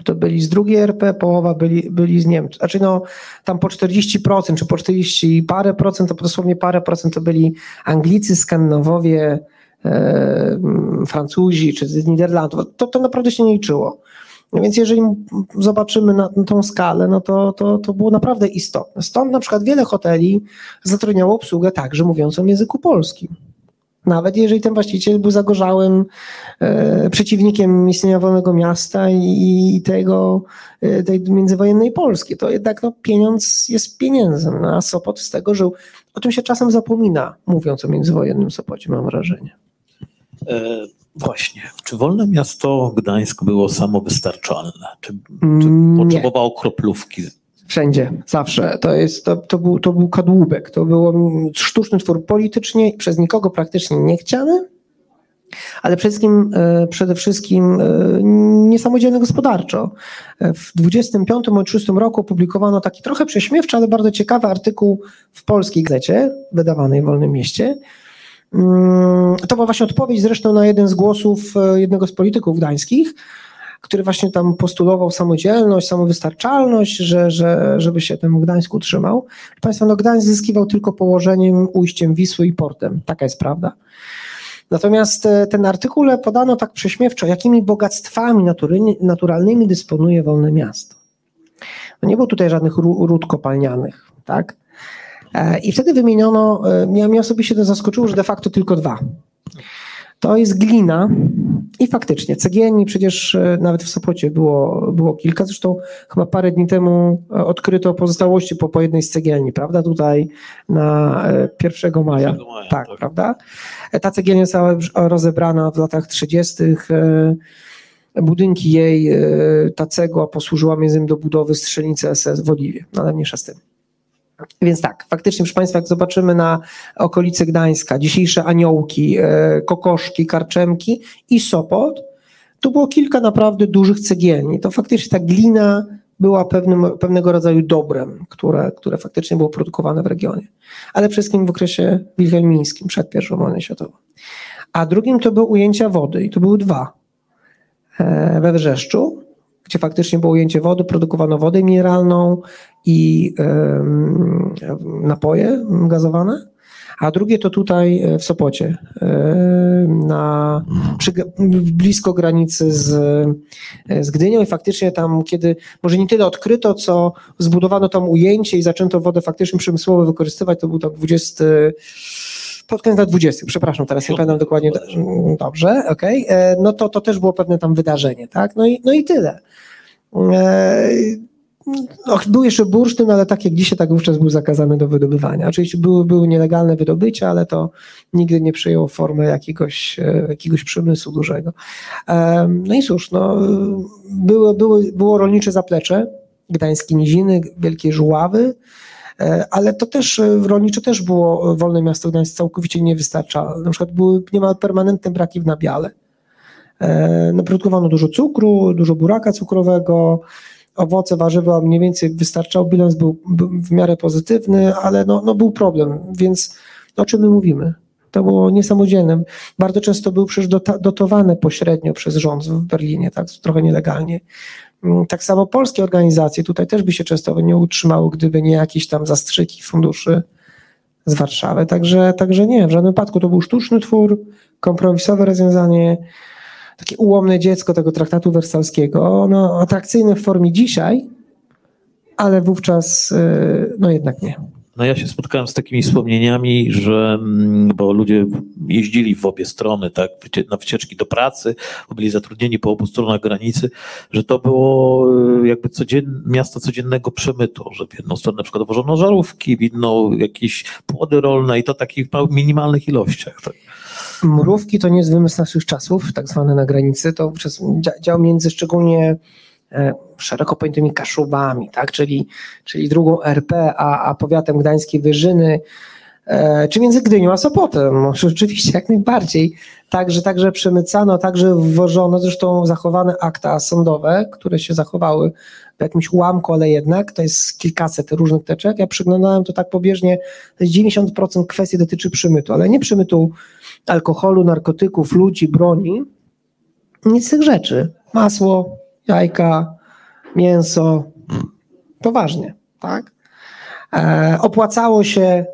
S3: to byli z drugiej RP, połowa byli, byli z Niemczech. Znaczy no, tam po 40% czy po 40 parę procent, to dosłownie parę procent to byli Anglicy, Skandynawowie, e, Francuzi czy z Niderlandów. To, to naprawdę się nie liczyło. No więc jeżeli zobaczymy na, tą skalę, no to, to, to było naprawdę istotne. Stąd na przykład wiele hoteli zatrudniało obsługę także mówiącą w języku polskim. Nawet jeżeli ten właściciel był zagorzałym e, przeciwnikiem istnienia wolnego miasta i, i tego, e, tej międzywojennej Polski, to jednak no, pieniądz jest pieniędzem, no, a Sopot z tego żył. O tym się czasem zapomina, mówiąc o międzywojennym Sopocie, mam wrażenie.
S2: E, właśnie. Czy wolne miasto Gdańsk było samowystarczalne? Czy, czy potrzebowało kroplówki?
S3: Wszędzie, zawsze. To, jest, to, to, był, to był kadłubek. To był sztuczny twór politycznie, przez nikogo praktycznie niechciany, ale przede wszystkim, e, przede wszystkim e, niesamodzielny gospodarczo. W 25 bądź 26 roku opublikowano taki trochę prześmiewczy, ale bardzo ciekawy artykuł w polskiej gazecie, wydawanej w Wolnym Mieście. Mm, to była właśnie odpowiedź zresztą na jeden z głosów e, jednego z polityków gdańskich, który właśnie tam postulował samodzielność, samowystarczalność, że, że, żeby się ten Gdańsk utrzymał. Państwa, no Gdańsk zyskiwał tylko położeniem, ujściem Wisły i portem. Taka jest prawda. Natomiast e, ten artykuł podano tak prześmiewczo, jakimi bogactwami naturalnymi dysponuje wolne miasto. No nie było tutaj żadnych ród kopalnianych, tak? E, I wtedy wymieniono, e, mnie osobiście to zaskoczyło, że de facto tylko dwa. to jest glina i faktycznie cegielni przecież e, nawet w Sopocie było, było kilka, zresztą chyba parę dni temu odkryto pozostałości po, po jednej z cegielni, prawda, tutaj na 1 maja.
S2: 1 maja,
S3: tak,
S2: tak.
S3: prawda? Ta cegielnia została rozebrana w latach 30. Budynki jej, ta cegła posłużyła między innymi do budowy strzelnicy SS w Oliwie, ale mniejsza z tym. Więc tak, faktycznie, proszę Państwa, jak zobaczymy na okolice Gdańska, dzisiejsze Aniołki, e, Kokoszki, Karczemki i Sopot, tu było kilka naprawdę dużych cegielni. To faktycznie ta glina była pewnym, pewnego rodzaju dobrem, które, które faktycznie było produkowane w regionie. Ale przede wszystkim w okresie wilhelmińskim, przed I wojną światową. A drugim to były ujęcia wody i to były dwa. E, we Wrzeszczu, gdzie faktycznie było ujęcie wody, produkowano wodę mineralną i napoje gazowane, a drugie to tutaj w Sopocie, na, przy, blisko granicy z, z Gdynią i faktycznie tam, kiedy może nie tyle odkryto, co zbudowano tam ujęcie i zaczęto wodę faktycznie przemysłowo wykorzystywać, to był tam 20 pod koniec lat 20, przepraszam, teraz nie pamiętam dokładnie. Dobrze, okej. Okay. No to, to też było pewne tam wydarzenie, tak? No i, no i tyle. No, był jeszcze bursztyn, ale tak jak dzisiaj, tak wówczas był zakazany do wydobywania. Oczywiście były, były nielegalne wydobycia, ale to nigdy nie przyjęło formę jakiegoś, jakiegoś przemysłu dużego. No i cóż, no, było, było, było rolnicze zaplecze, gdańskie niziny, wielkie żuławy, ale to też rolnicze też było wolne miasto Gdańsk całkowicie niewystarczalne. Na przykład były niemal permanentne braki w nabiale. No, produkowano dużo cukru, dużo buraka cukrowego, owoce, warzywa mniej więcej wystarczał, bilans był, w miarę pozytywny, ale no, no był problem, więc o czym my mówimy? To było niesamodzielne. Bardzo często był przecież dotowane pośrednio przez rząd w Berlinie, tak, trochę nielegalnie. Tak samo polskie organizacje tutaj też by się często nie utrzymały, gdyby nie jakieś tam zastrzyki funduszy z Warszawy. Także, także nie, w żadnym wypadku to był sztuczny twór, kompromisowe rozwiązanie, takie ułomne dziecko tego traktatu wersalskiego, no, atrakcyjne w formie dzisiaj, ale wówczas y, no jednak nie.
S2: No ja się spotkałem z takimi wspomnieniami, że mm, bo ludzie jeździli w obie strony, tak, na wycieczki do pracy, byli zatrudnieni po obu stronach granicy, że to było y, jakby codzien, miasto codziennego przemytu, że w jedną stronę na przykład wożono żarówki, w inną jakieś płody rolne i to takich minimalnych ilościach. Tak.
S3: Mrówki to nie jest wymysł naszych czasów, tak zwane na granicy, to przez dział między szczególnie e, szeroko pojętymi Kaszubami, tak? czyli, czyli drugą RP, a, a powiatem gdańskiej Wyżyny, e, czy między Gdynią a Sopotem, rzeczywiście jak najbardziej. Także, także przemycano, także wwożono, zresztą zachowane akta sądowe, które się zachowały w jakimś ułamku, ale jednak, to jest kilkaset różnych teczek. Ja przyglądałem to tak pobieżnie, to jest 90% kwestii dotyczy przemytu, ale nie przemytu alkoholu, narkotyków, ludzi, broni. Nic z tych rzeczy. Masło, jajka, mięso. Poważnie, tak? E, opłacało się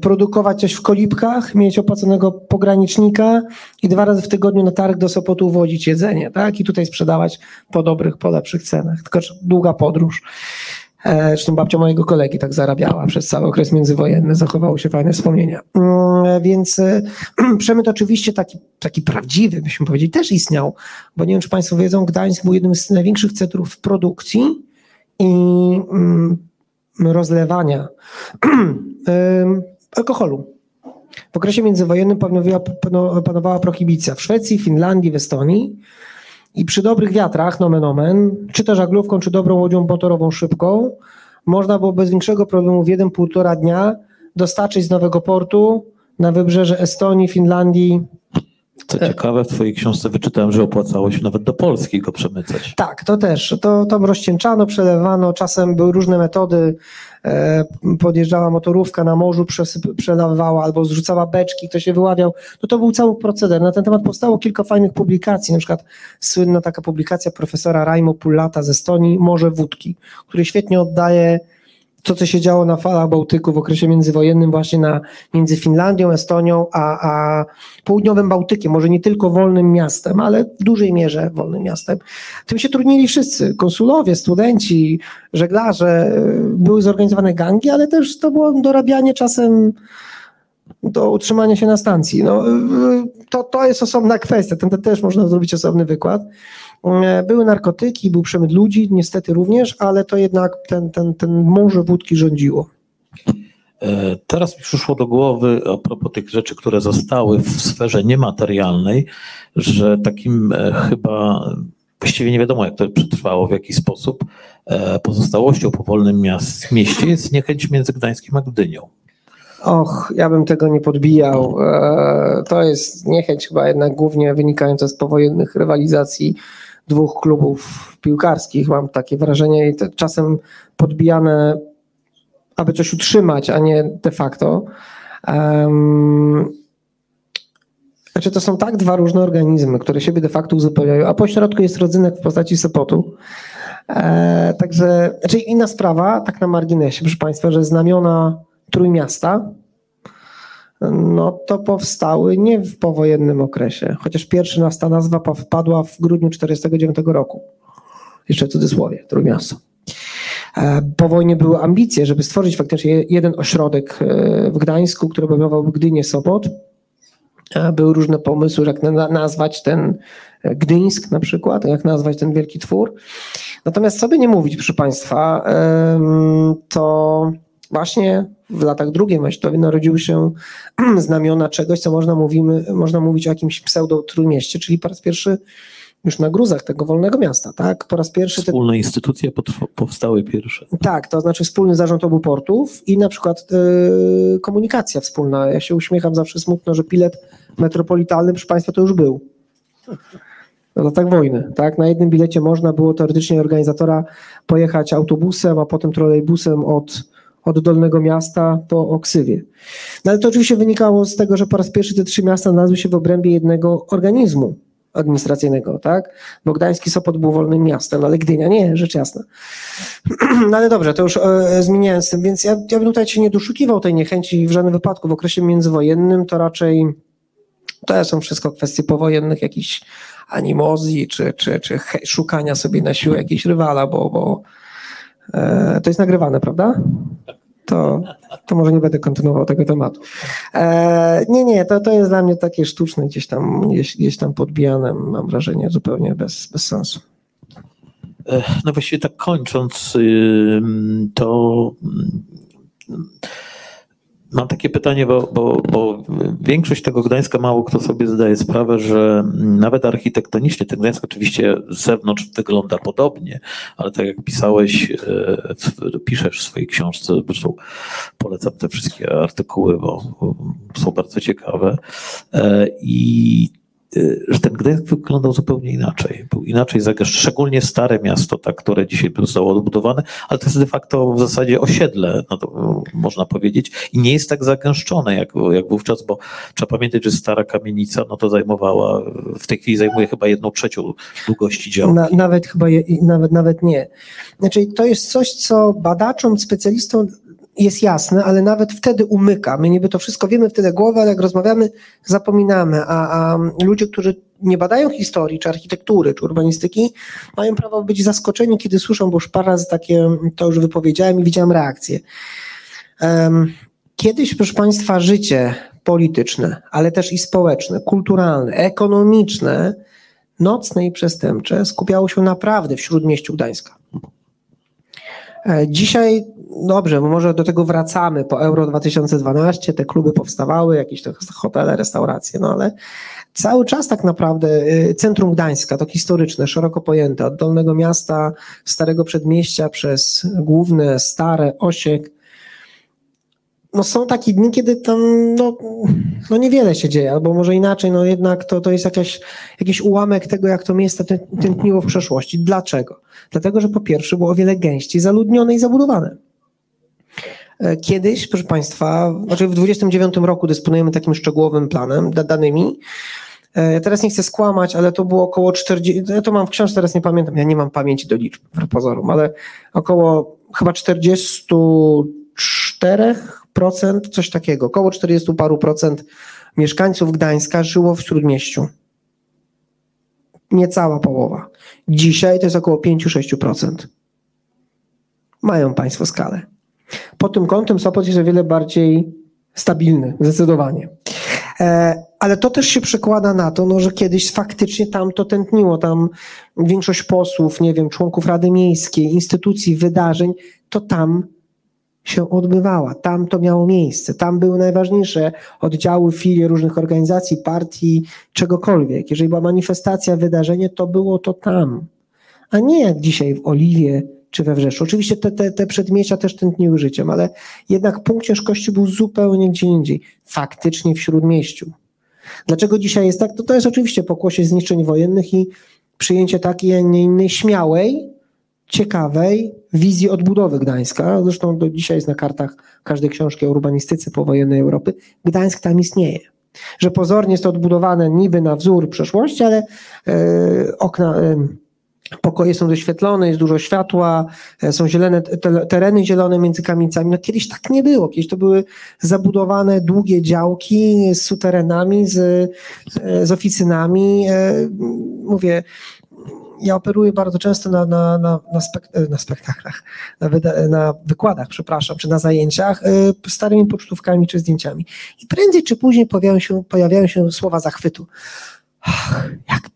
S3: produkować coś w kolibkach, mieć opłaconego pogranicznika i dwa razy w tygodniu na targ do Sopotu wodzić jedzenie, tak? I tutaj sprzedawać po dobrych, po lepszych cenach. Tylko długa podróż. E, zresztą babcia mojego kolegi tak zarabiała przez cały okres międzywojenny, zachowały się fajne wspomnienia. Mm, więc e, przemyt oczywiście taki, taki prawdziwy, byśmy powiedzieli, też istniał, bo nie wiem, czy Państwo wiedzą, Gdańsk był jednym z największych centrów produkcji i mm, rozlewania alkoholu. W okresie międzywojennym panowała, panowała prohibicja w Szwecji, Finlandii, w Estonii. I przy dobrych wiatrach, nomen omen, czy to żaglówką, czy dobrą łodzią motorową szybką, można było bez większego problemu w jeden, półtora dnia dostarczyć z nowego portu na wybrzeże Estonii, Finlandii.
S2: Co ciekawe, w Twojej książce wyczytałem, że opłacało się nawet do Polski go przemycać.
S3: Tak, to też. To tam rozcieńczano, przelewano, czasem były różne metody E, podjeżdżała motorówka na morzu, przelewała albo zrzucała beczki, ktoś się wyławiał. No to był cały proceder. Na ten temat powstało kilka fajnych publikacji, na przykład słynna taka publikacja profesora Raimo Pullata z Estonii, Morze Wódki, który świetnie oddaje to, co się działo na falach Bałtyku w okresie międzywojennym, właśnie na, między Finlandią, Estonią, a, a południowym Bałtykiem, może nie tylko wolnym miastem, ale w dużej mierze wolnym miastem. Tym się trudnili wszyscy, konsulowie, studenci, żeglarze, były zorganizowane gangi, ale też to było dorabianie czasem do utrzymania się na stacji. No, to, to jest osobna kwestia, ten też można zrobić osobny wykład. Były narkotyki, był przemyt ludzi, niestety również, ale to jednak ten, ten, ten morze wódki rządziło.
S2: E, teraz mi przyszło do głowy, a propos tych rzeczy, które zostały w sferze niematerialnej, że takim e, chyba właściwie nie wiadomo, jak to przetrwało, w jaki sposób e, pozostałością po wolnym miast, mieście jest niechęć między Gdańskiem a Gdynią.
S3: Och, ja bym tego nie podbijał. To jest niechęć chyba jednak głównie wynikająca z powojennych rywalizacji dwóch klubów piłkarskich. Mam takie wrażenie i czasem podbijane aby coś utrzymać, a nie de facto. Um, znaczy to są tak dwa różne organizmy, które siebie de facto uzupełniają, a po środku jest rodzynek w postaci Sopotu. E, także, znaczy inna sprawa, tak na marginesie, proszę Państwa, że znamiona Trójmiasta, no to powstały nie w powojennym okresie, chociaż pierwszy nas ta nazwa wpadła w grudniu 1949 roku. Jeszcze w cudzysłowie, Trójmiasto. E, po wojnie były ambicje, żeby stworzyć faktycznie jeden ośrodek e, w Gdańsku, który obejmowałby Gdynię, Sopot. E, były różne pomysły, jak nazwać ten Gdyńsk na przykład, jak nazwać ten wielki twór. Natomiast co by nie mówić, proszę Państwa, to właśnie w latach II wojny narodziły się znamiona czegoś, co można, mówimy, można mówić o jakimś pseudo-trójmieście, czyli po raz pierwszy już na gruzach tego wolnego miasta, tak? Po raz pierwszy.
S2: Wspólne te... instytucje powstały pierwsze.
S3: Tak, to znaczy wspólny zarząd obu portów i na przykład yy, komunikacja wspólna. Ja się uśmiecham zawsze smutno, że bilet metropolitalny, proszę Państwa, to już był. No tak wojny, tak? Na jednym bilecie można było teoretycznie organizatora pojechać autobusem, a potem trolejbusem od, od Dolnego Miasta po Oksywie. No ale to oczywiście wynikało z tego, że po raz pierwszy te trzy miasta znalazły się w obrębie jednego organizmu administracyjnego, tak? Bo Gdański Sopot był wolnym miastem, ale Gdynia nie, rzecz jasna. No ale dobrze, to już e, zmieniając tym, więc ja, ja bym tutaj się nie doszukiwał tej niechęci w żadnym wypadku. W okresie międzywojennym to raczej to są wszystko kwestie powojennych jakichś animozji, czy, czy, czy szukania sobie na siłę jakiegoś rywala, bo, bo e, to jest nagrywane, prawda? to, to może nie będę kontynuował tego tematu. E, nie, nie, to, to jest dla mnie takie sztuczne, gdzieś tam, gdzieś, gdzieś tam podbijane, mam wrażenie, zupełnie bez, bez sensu.
S2: E, no właściwie tak kończąc, to Mam takie pytanie, bo, bo, bo większość tego Gdańska mało kto sobie zdaje sprawę, że nawet architektonicznie ten Gdańsk oczywiście z zewnątrz wygląda podobnie, ale tak jak pisałeś, e, piszesz w swojej książce, zresztą polecam te wszystkie artykuły, bo są bardzo ciekawe. E, I że ten Gdańsk wyglądał zupełnie inaczej. Był inaczej zagęszczony, szczególnie stare miasto, tak, które dzisiaj zostało odbudowane, ale to jest de facto w zasadzie osiedle, no to można powiedzieć, i nie jest tak zagęszczone jak, jak wówczas, bo trzeba pamiętać, że stara kamienica, no to zajmowała, w tej chwili zajmuje chyba jedną trzecią długości działki.
S3: Na, nawet chyba, je, nawet, nawet nie. Znaczy, to jest coś, co badaczom, specjalistom jest jasne, ale nawet wtedy umyka. My niby to wszystko wiemy wtedy głowę, ale jak rozmawiamy, zapominamy. A, a ludzie, którzy nie badają historii, czy architektury, czy urbanistyki, mają prawo być zaskoczeni, kiedy słyszą, bo już parę razy takie to już wypowiedziałem i widziałem reakcje. Um, kiedyś, proszę Państwa, życie polityczne, ale też i społeczne, kulturalne, ekonomiczne, nocne i przestępcze skupiało się naprawdę w śródmieściu Gdańska. E, dzisiaj, dobrze, może do tego wracamy. Po Euro 2012, te kluby powstawały, jakieś to hotele, restauracje, no ale cały czas tak naprawdę y, centrum Gdańska, to historyczne, szeroko pojęte, od Dolnego Miasta, Starego Przedmieścia przez główne, Stare, Osiek, no są takie dni, kiedy tam no, no niewiele się dzieje, albo może inaczej, no jednak to, to jest jakaś, jakiś ułamek tego, jak to miejsce tętniło w przeszłości. Dlaczego? Dlatego, że po pierwsze było o wiele gęściej zaludnione i zabudowane. E, kiedyś, proszę Państwa, znaczy w 29 roku dysponujemy takim szczegółowym planem, danymi. Ja teraz nie chcę skłamać, ale to było około 40, ja to mam w książce, teraz nie pamiętam, ja nie mam pamięci do liczb, w ale około chyba 44 procent, coś takiego, około 40 paru procent mieszkańców Gdańska żyło w Śródmieściu. Niecała połowa. Dzisiaj to jest około 5-6%. Mają Państwo skalę. Pod tym kątem Sopot jest o wiele bardziej stabilny, zdecydowanie. E, ale to też się przekłada na to, no, że kiedyś faktycznie tam to tętniło, tam większość posłów, nie wiem, członków Rady Miejskiej, instytucji, wydarzeń, to tam się odbywała, tam to miało miejsce, tam były najważniejsze oddziały, filie różnych organizacji, partii, czegokolwiek. Jeżeli była manifestacja, wydarzenie, to było to tam, a nie jak dzisiaj w Oliwie czy we Wrzeszu. Oczywiście te, te, te przedmieścia też tętniły życiem, ale jednak punkt ciężkości był zupełnie gdzie indziej, faktycznie w Śródmieściu. Dlaczego dzisiaj jest tak? To, to jest oczywiście pokłosie zniszczeń wojennych i przyjęcie takiej, a nie innej śmiałej, ciekawej wizji odbudowy Gdańska. Zresztą do dzisiaj jest na kartach każdej książki o urbanistyce powojennej Europy. Gdańsk tam istnieje. Że pozornie jest to odbudowane niby na wzór przeszłości, ale e, okna, e, pokoje są doświetlone, jest dużo światła, e, są zielone, te, tereny zielone między kamienicami. No kiedyś tak nie było. Kiedyś to były zabudowane długie działki z suterenami, z, z oficynami. Mówię, ja operuję bardzo często na, na, na, na, spek na spektaklach, na, na, wykładach, przepraszam, czy na zajęciach starymi pocztówkami czy zdjęciami. I prędzej czy później pojawiają się, pojawiają się słowa zachwytu. Ach, jak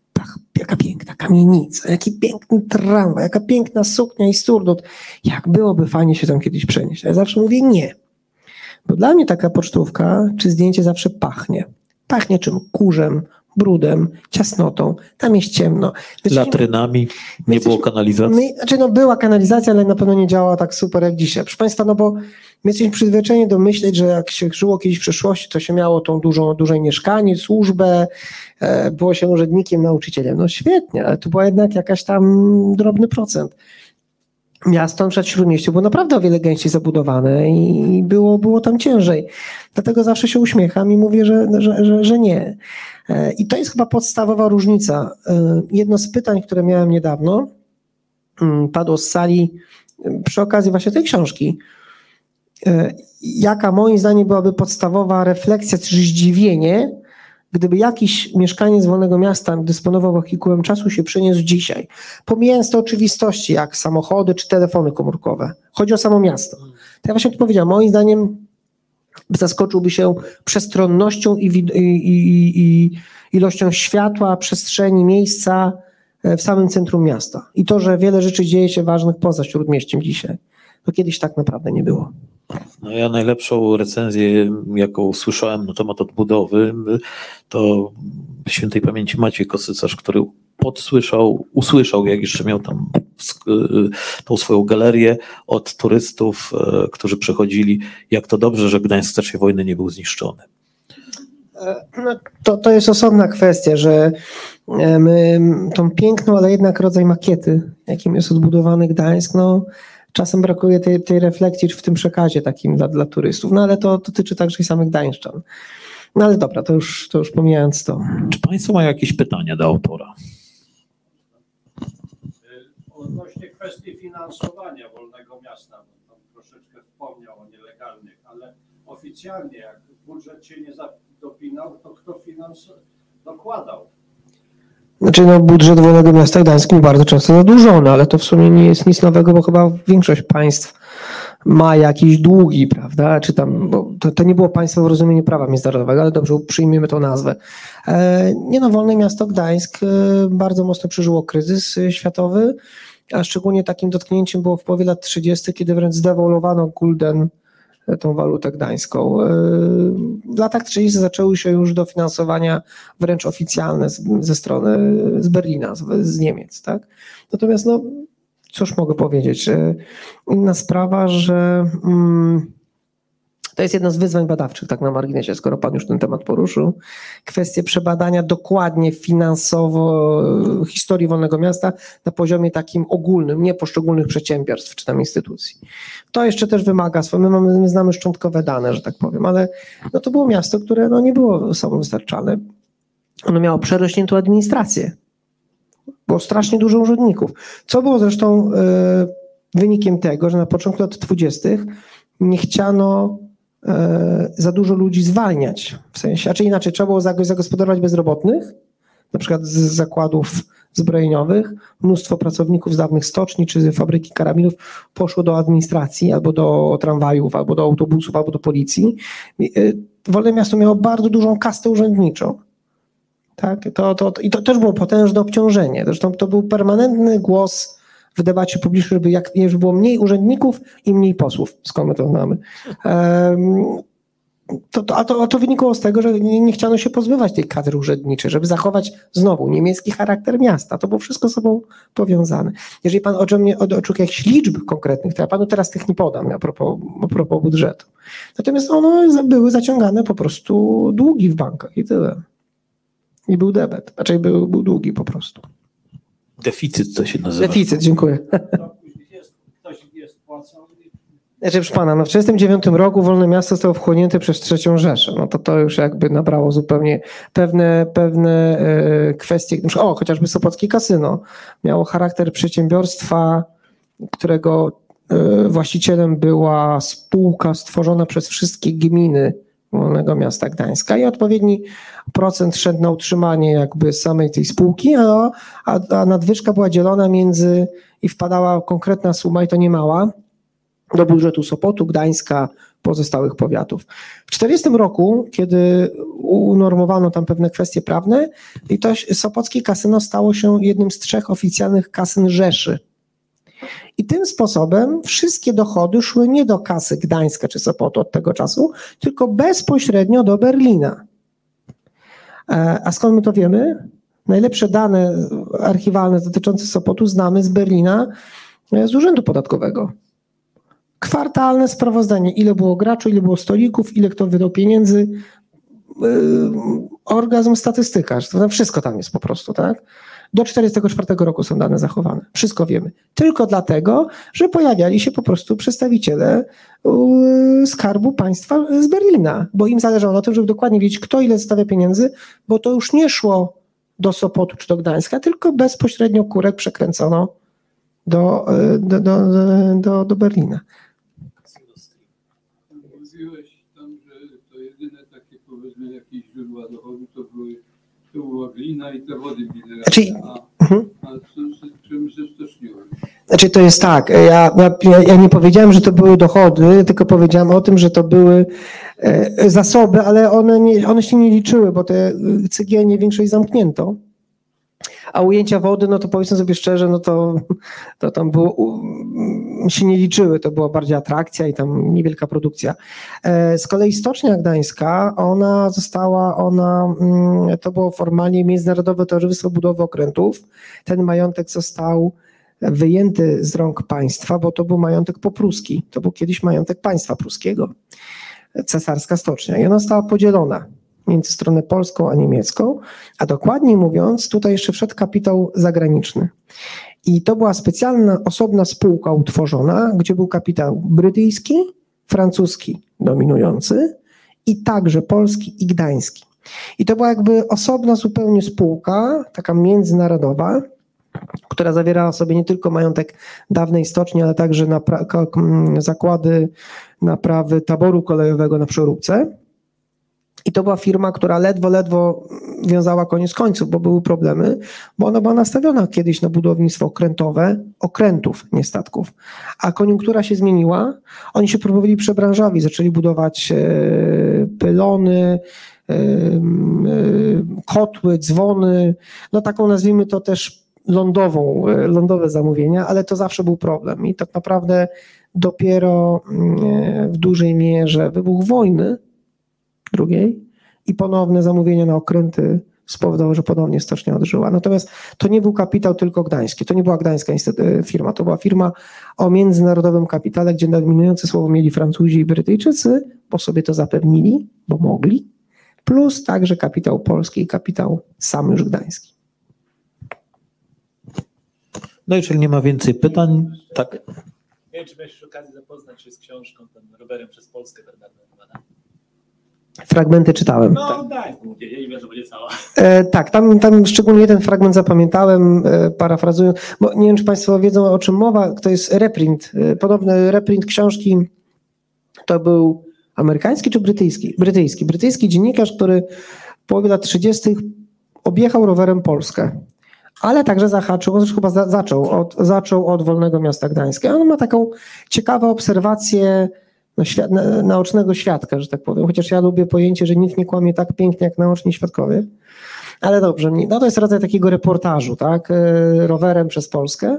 S3: jaka piękna kamienica, jaki piękny tramwaj, jaka piękna suknia i sturdut. Jak byłoby fajnie się tam kiedyś przenieść. Ja zawsze mówię nie. Bo dla mnie taka pocztówka czy zdjęcie zawsze pachnie. Pachnie czym? Kurzem, brudem, ciasnotą. Tam jest ciemno.
S2: Latrynami, nie było kanalizacji?
S3: My, znaczy no była kanalizacja, ale na pewno nie działała tak super jak dzisiaj. Proszę Państwa, no bo my jesteśmy przyzwyczajeni do myśleć, że jak się żyło kiedyś w przeszłości, to się miało tą dużą, duże mieszkanie, służbę, e, było się urzędnikiem, nauczycielem. No świetnie, ale to była jednak jakaś tam drobny procent miasto, na przykład Śródmieście było naprawdę o wiele gęściej zabudowane i było, było tam ciężej. Dlatego zawsze się uśmiecham i mówię, że, że, że, że nie. E, I to jest chyba podstawowa różnica. E, jedno z pytań, które miałem niedawno, mm, padło z sali przy okazji właśnie tej książki. E, jaka moim zdaniem byłaby podstawowa refleksja czy zdziwienie, gdyby jakiś mieszkaniec wolnego miasta dysponował wehikułem czasu, się przeniósł dzisiaj. Pomijając te oczywistości, jak samochody czy telefony komórkowe. Chodzi o samo miasto. To ja właśnie tu moim zdaniem zaskoczyłby się przestronnością i, i, i, i ilością światła, przestrzeni, miejsca e, w samym centrum miasta. I to, że wiele rzeczy dzieje się ważnych poza śródmieściem dzisiaj. To kiedyś tak naprawdę nie było.
S2: No ja najlepszą recenzję, jaką słyszałem na temat odbudowy, to świętej pamięci Maciej Kosycarz, który podsłyszał, usłyszał, jak jeszcze miał tam tą swoją galerię od turystów, e, którzy przychodzili, jak to dobrze, że Gdańsk w czasie wojny nie był zniszczony.
S3: E, no, to, to jest osobna kwestia, że e, my tą piękną, ale jednak rodzaj makiety, jakim jest odbudowany Gdańsk, no czasem brakuje tej, tej refleksji w tym przekazie takim dla, dla turystów, no ale to dotyczy także i samych Gdańszczan. No ale dobra, to już, to już pomijając to.
S2: Czy Państwo mają jakieś pytania do autora?
S4: Odnośnie kwestii finansowania Wolnego Miasta, bo tam troszeczkę wspomniał o nielegalnych, ale oficjalnie jak budżet się nie dopinał, to kto finans dokładał?
S3: Znaczy, no, budżet Wolnego Miasta Gdańsk był bardzo często zadłużony, ale to w sumie nie jest nic nowego, bo chyba większość państw ma jakieś długi, prawda? Czy tam, bo to, to nie było państwo w rozumieniu prawa międzynarodowego, ale dobrze, przyjmiemy tą nazwę. E, nie no, Wolne Miasto Gdańsk e, bardzo mocno przeżyło kryzys e, światowy, a szczególnie takim dotknięciem było w połowie lat 30., kiedy wręcz zdewolowano gulden tą walutę gdańską. E, w latach 30 zaczęły się już dofinansowania wręcz oficjalne z, ze strony z Berlina, z, z Niemiec. Tak? Natomiast no, cóż mogę powiedzieć? E, inna sprawa, że mm, to jest jedno z wyzwań badawczych, tak na marginesie, skoro Pan już ten temat poruszył. Kwestie przebadania dokładnie finansowo e, historii Wolnego Miasta na poziomie takim ogólnym, nie poszczególnych przedsiębiorstw czy tam instytucji. To jeszcze też wymaga, my, mamy, my znamy szczątkowe dane, że tak powiem, ale no to było miasto, które no nie było samowystarczalne. Ono miało przerośniętą administrację. Było strasznie dużo urzędników. Co było zresztą y, wynikiem tego, że na początku lat 20. nie chciano e, za dużo ludzi zwalniać. W sensie, a czy inaczej, trzeba było zagospodarować bezrobotnych, na przykład z zakładów zbrojeniowych, mnóstwo pracowników z dawnych stoczni czy fabryki karabinów poszło do administracji, albo do tramwajów, albo do autobusów, albo do policji. Y, Wolne Miasto miało bardzo dużą kastę urzędniczą. Tak? To, to, I to też było potężne obciążenie. Zresztą to był permanentny głos w debacie publicznej, żeby, jak, żeby było mniej urzędników i mniej posłów, skąd my to znamy. Um, to, to, a, to, a to wynikało z tego, że nie, nie, chciano się pozbywać tej kadry urzędniczej, żeby zachować znowu niemiecki charakter miasta. To było wszystko z sobą powiązane. Jeżeli pan ode mnie oczekuje jakichś liczb konkretnych, to ja panu teraz tych nie podam a propos, a propos budżetu. Natomiast ono były zaciągane po prostu długi w bankach i tyle. I był debet, raczej był, był długi po prostu.
S2: Deficyt to się nazywa.
S3: Deficyt, dziękuję. Znaczy, proszę pana, no w 1939 roku Wolne Miasto zostało wchłonięte przez trzecią Rzeszę. No to to już jakby nabrało zupełnie pewne, pewne e, kwestie. O, chociażby Sopockie Kasyno miało charakter przedsiębiorstwa, którego e, właścicielem była spółka stworzona przez wszystkie gminy Miasta Gdańska i odpowiedni procent szedł na utrzymanie jakby samej tej spółki, a, a, nadwyżka była dzielona między i wpadała konkretna suma i to nie mała do budżetu Sopotu, Gdańska, pozostałych powiatów. W 1940 roku, kiedy unormowano tam pewne kwestie prawne, i to Sopockie kasyno stało się jednym z trzech oficjalnych kasyn Rzeszy. I tym sposobem wszystkie dochody szły nie do kasy Gdańska czy Sopotu od tego czasu, tylko bezpośrednio do Berlina. E, a skąd my to wiemy? Najlepsze dane archiwalne dotyczące Sopotu znamy z Berlina, e, z Urzędu Podatkowego. Kwartalne sprawozdanie, ile było graczy, ile było stolików, ile kto wydał pieniędzy. Yy, orgazm statystyka, wszystko tam jest po prostu, tak? Do 1944 roku są dane zachowane. Wszystko wiemy. Tylko dlatego, że pojawiali się po prostu przedstawiciele Skarbu Państwa z Berlina, bo im zależało na tym, żeby dokładnie wiedzieć, kto ile stawia pieniędzy, bo to już nie szło do Sopotu czy do Gdańska, tylko bezpośrednio kurek przekręcono do, do, do, do, do Berlina.
S5: Mówiłeś tam, że to jedyne takie powiedzmy jakieś źródła były to była glina i te wody mineralne.
S3: Znaczy,
S5: a,
S3: mhm.
S5: a się?
S3: Znaczy to jest tak, ja, ja, ja nie powiedziałem, że to były dochody, tylko powiedziałem o tym, że to były e, zasoby, ale one, nie, one się nie liczyły, bo te cegiełnie większość zamknięto. A ujęcia wody, no to powiedzmy sobie szczerze, no to, to tam było, się nie liczyły, to była bardziej atrakcja i tam niewielka produkcja. E, z kolei Stocznia Gdańska, ona została, ona, mm, to było formalnie Międzynarodowe Towarzystwo Budowy Okrętów. Ten majątek został wyjęty z rąk państwa, bo to był majątek popruski. To był kiedyś majątek państwa pruskiego, cesarska stocznia. I ona została podzielona między stronę polską a niemiecką, a dokładniej mówiąc, tutaj jeszcze wszedł kapitał zagraniczny. I to była specjalna, osobna spółka utworzona, gdzie był kapitał brytyjski, francuski dominujący i także polski i gdański. I to była jakby osobna zupełnie spółka, taka międzynarodowa, która zawierała sobie nie tylko majątek dawnej stoczni, ale także zakłady naprawy taboru kolejowego na Przeróbce. I to była firma, która ledwo, ledwo wiązała koniec końców, bo były problemy, bo ona była nastawiona kiedyś na budownictwo okrętowe, okrętów, nie statków. A koniunktura się zmieniła, oni się próbowali przebranżowi, zaczęli budować e, pylony, e, e, kotły, dzwony, no taką nazwijmy to też lądową, lądowe zamówienia, ale to zawsze był problem. I tak naprawdę dopiero w dużej mierze wybuch wojny drugiej i ponowne zamówienie na okręty spowodowało, że ponownie stocznia odżyła. Natomiast to nie był kapitał tylko gdański, to nie była gdańska e, firma, to była firma o międzynarodowym kapitale, gdzie dominujące słowo mieli Francuzi i Brytyjczycy, bo sobie to zapewnili, bo mogli, plus także kapitał polski i kapitał sam już gdański.
S2: No i jeżeli nie ma więcej pytań, tak.
S6: Nie wiem, czy miałeś okazję zapoznać się z książką, ten rowerem przez Polskę Bernarda.
S3: Fragmenty czytałem.
S6: No daj, nie wiem, że będzie cała.
S3: E, tak, tam, tam szczególnie jeden fragment zapamiętałem, e, parafrazując, bo nie wiem, czy Państwo wiedzą o czym mowa, to jest reprint, e, podobny reprint książki, to był amerykański czy brytyjski? Brytyjski. Brytyjski dziennikarz, który w połowie lat 30. objechał rowerem Polskę, ale także zahaczył, on chyba za, zaczął, od, zaczął od Wolnego Miasta Gdańska. On ma taką ciekawą obserwację no, świat, na, naocznego świadka, że tak powiem, chociaż ja lubię pojęcie, że nikt nie kłamie tak pięknie jak naoczni świadkowie. Ale dobrze, no to jest rodzaj takiego reportażu, tak, e, rowerem przez Polskę.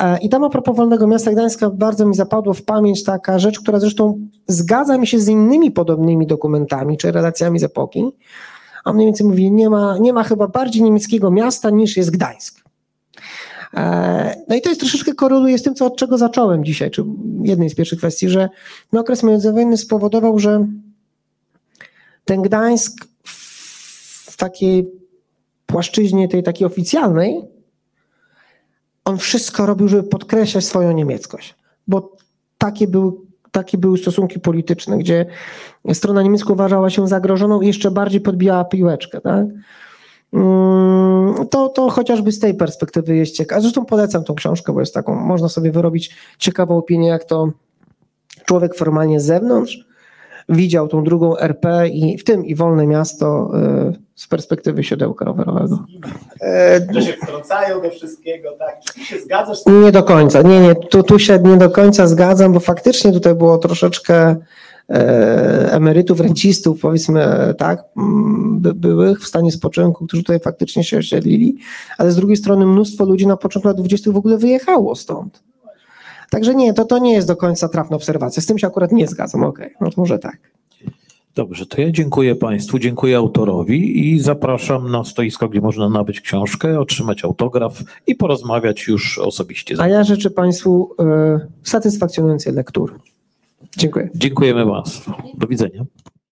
S3: E, I tam a propos Wolnego Miasta Gdańska bardzo mi zapadło w pamięć taka rzecz, która zresztą zgadza mi się z innymi podobnymi dokumentami czy relacjami z epoki. A mniej więcej mówi, nie ma, nie ma chyba bardziej niemieckiego miasta niż jest Gdańsk. E, No i to jest troszeczkę koreluje z tym, co od czego zacząłem dzisiaj, czy jednej z pierwszych kwestii, że no okres międzywojenny spowodował, że ten Gdańsk w takiej płaszczyźnie tej takiej oficjalnej, on wszystko robił, żeby podkreślać swoją niemieckość, bo takie były, takie były stosunki polityczne, gdzie strona niemiecka uważała się zagrożoną i jeszcze bardziej podbijała piłeczkę. Tak? Mm, To, to chociażby z tej perspektywy jest ciekawe. Zresztą polecam tą książkę, bo jest taką, można sobie wyrobić ciekawą opinię, jak to człowiek formalnie z zewnątrz widział tą drugą RP i w tym i wolne miasto y, z perspektywy siodełka rowerowego. E,
S7: że się wtrącają do wszystkiego, tak? Czy ty się zgadzasz z tym?
S3: Nie do końca, nie, nie, tu, tu się nie do końca zgadzam, bo faktycznie tutaj było troszeczkę emerytów, rencistów, powiedzmy e, tak, mm, by, byłych w stanie spoczynku, którzy tutaj faktycznie się osiedlili, ale z drugiej strony mnóstwo ludzi na początku lat 20 w ogóle wyjechało stąd. Także nie, to, to nie jest do końca trafna obserwacja. Z tym się akurat nie zgadzam, okej, no to może tak.
S2: Dobrze, to ja dziękuję Państwu, dziękuję autorowi i zapraszam na stoisko, gdzie można nabyć książkę, otrzymać autograf i porozmawiać już osobiście.
S3: A ja życzę Państwu e, satysfakcjonującej lektury. Dziękuję.
S2: Dziękujemy Państwu. Do widzenia.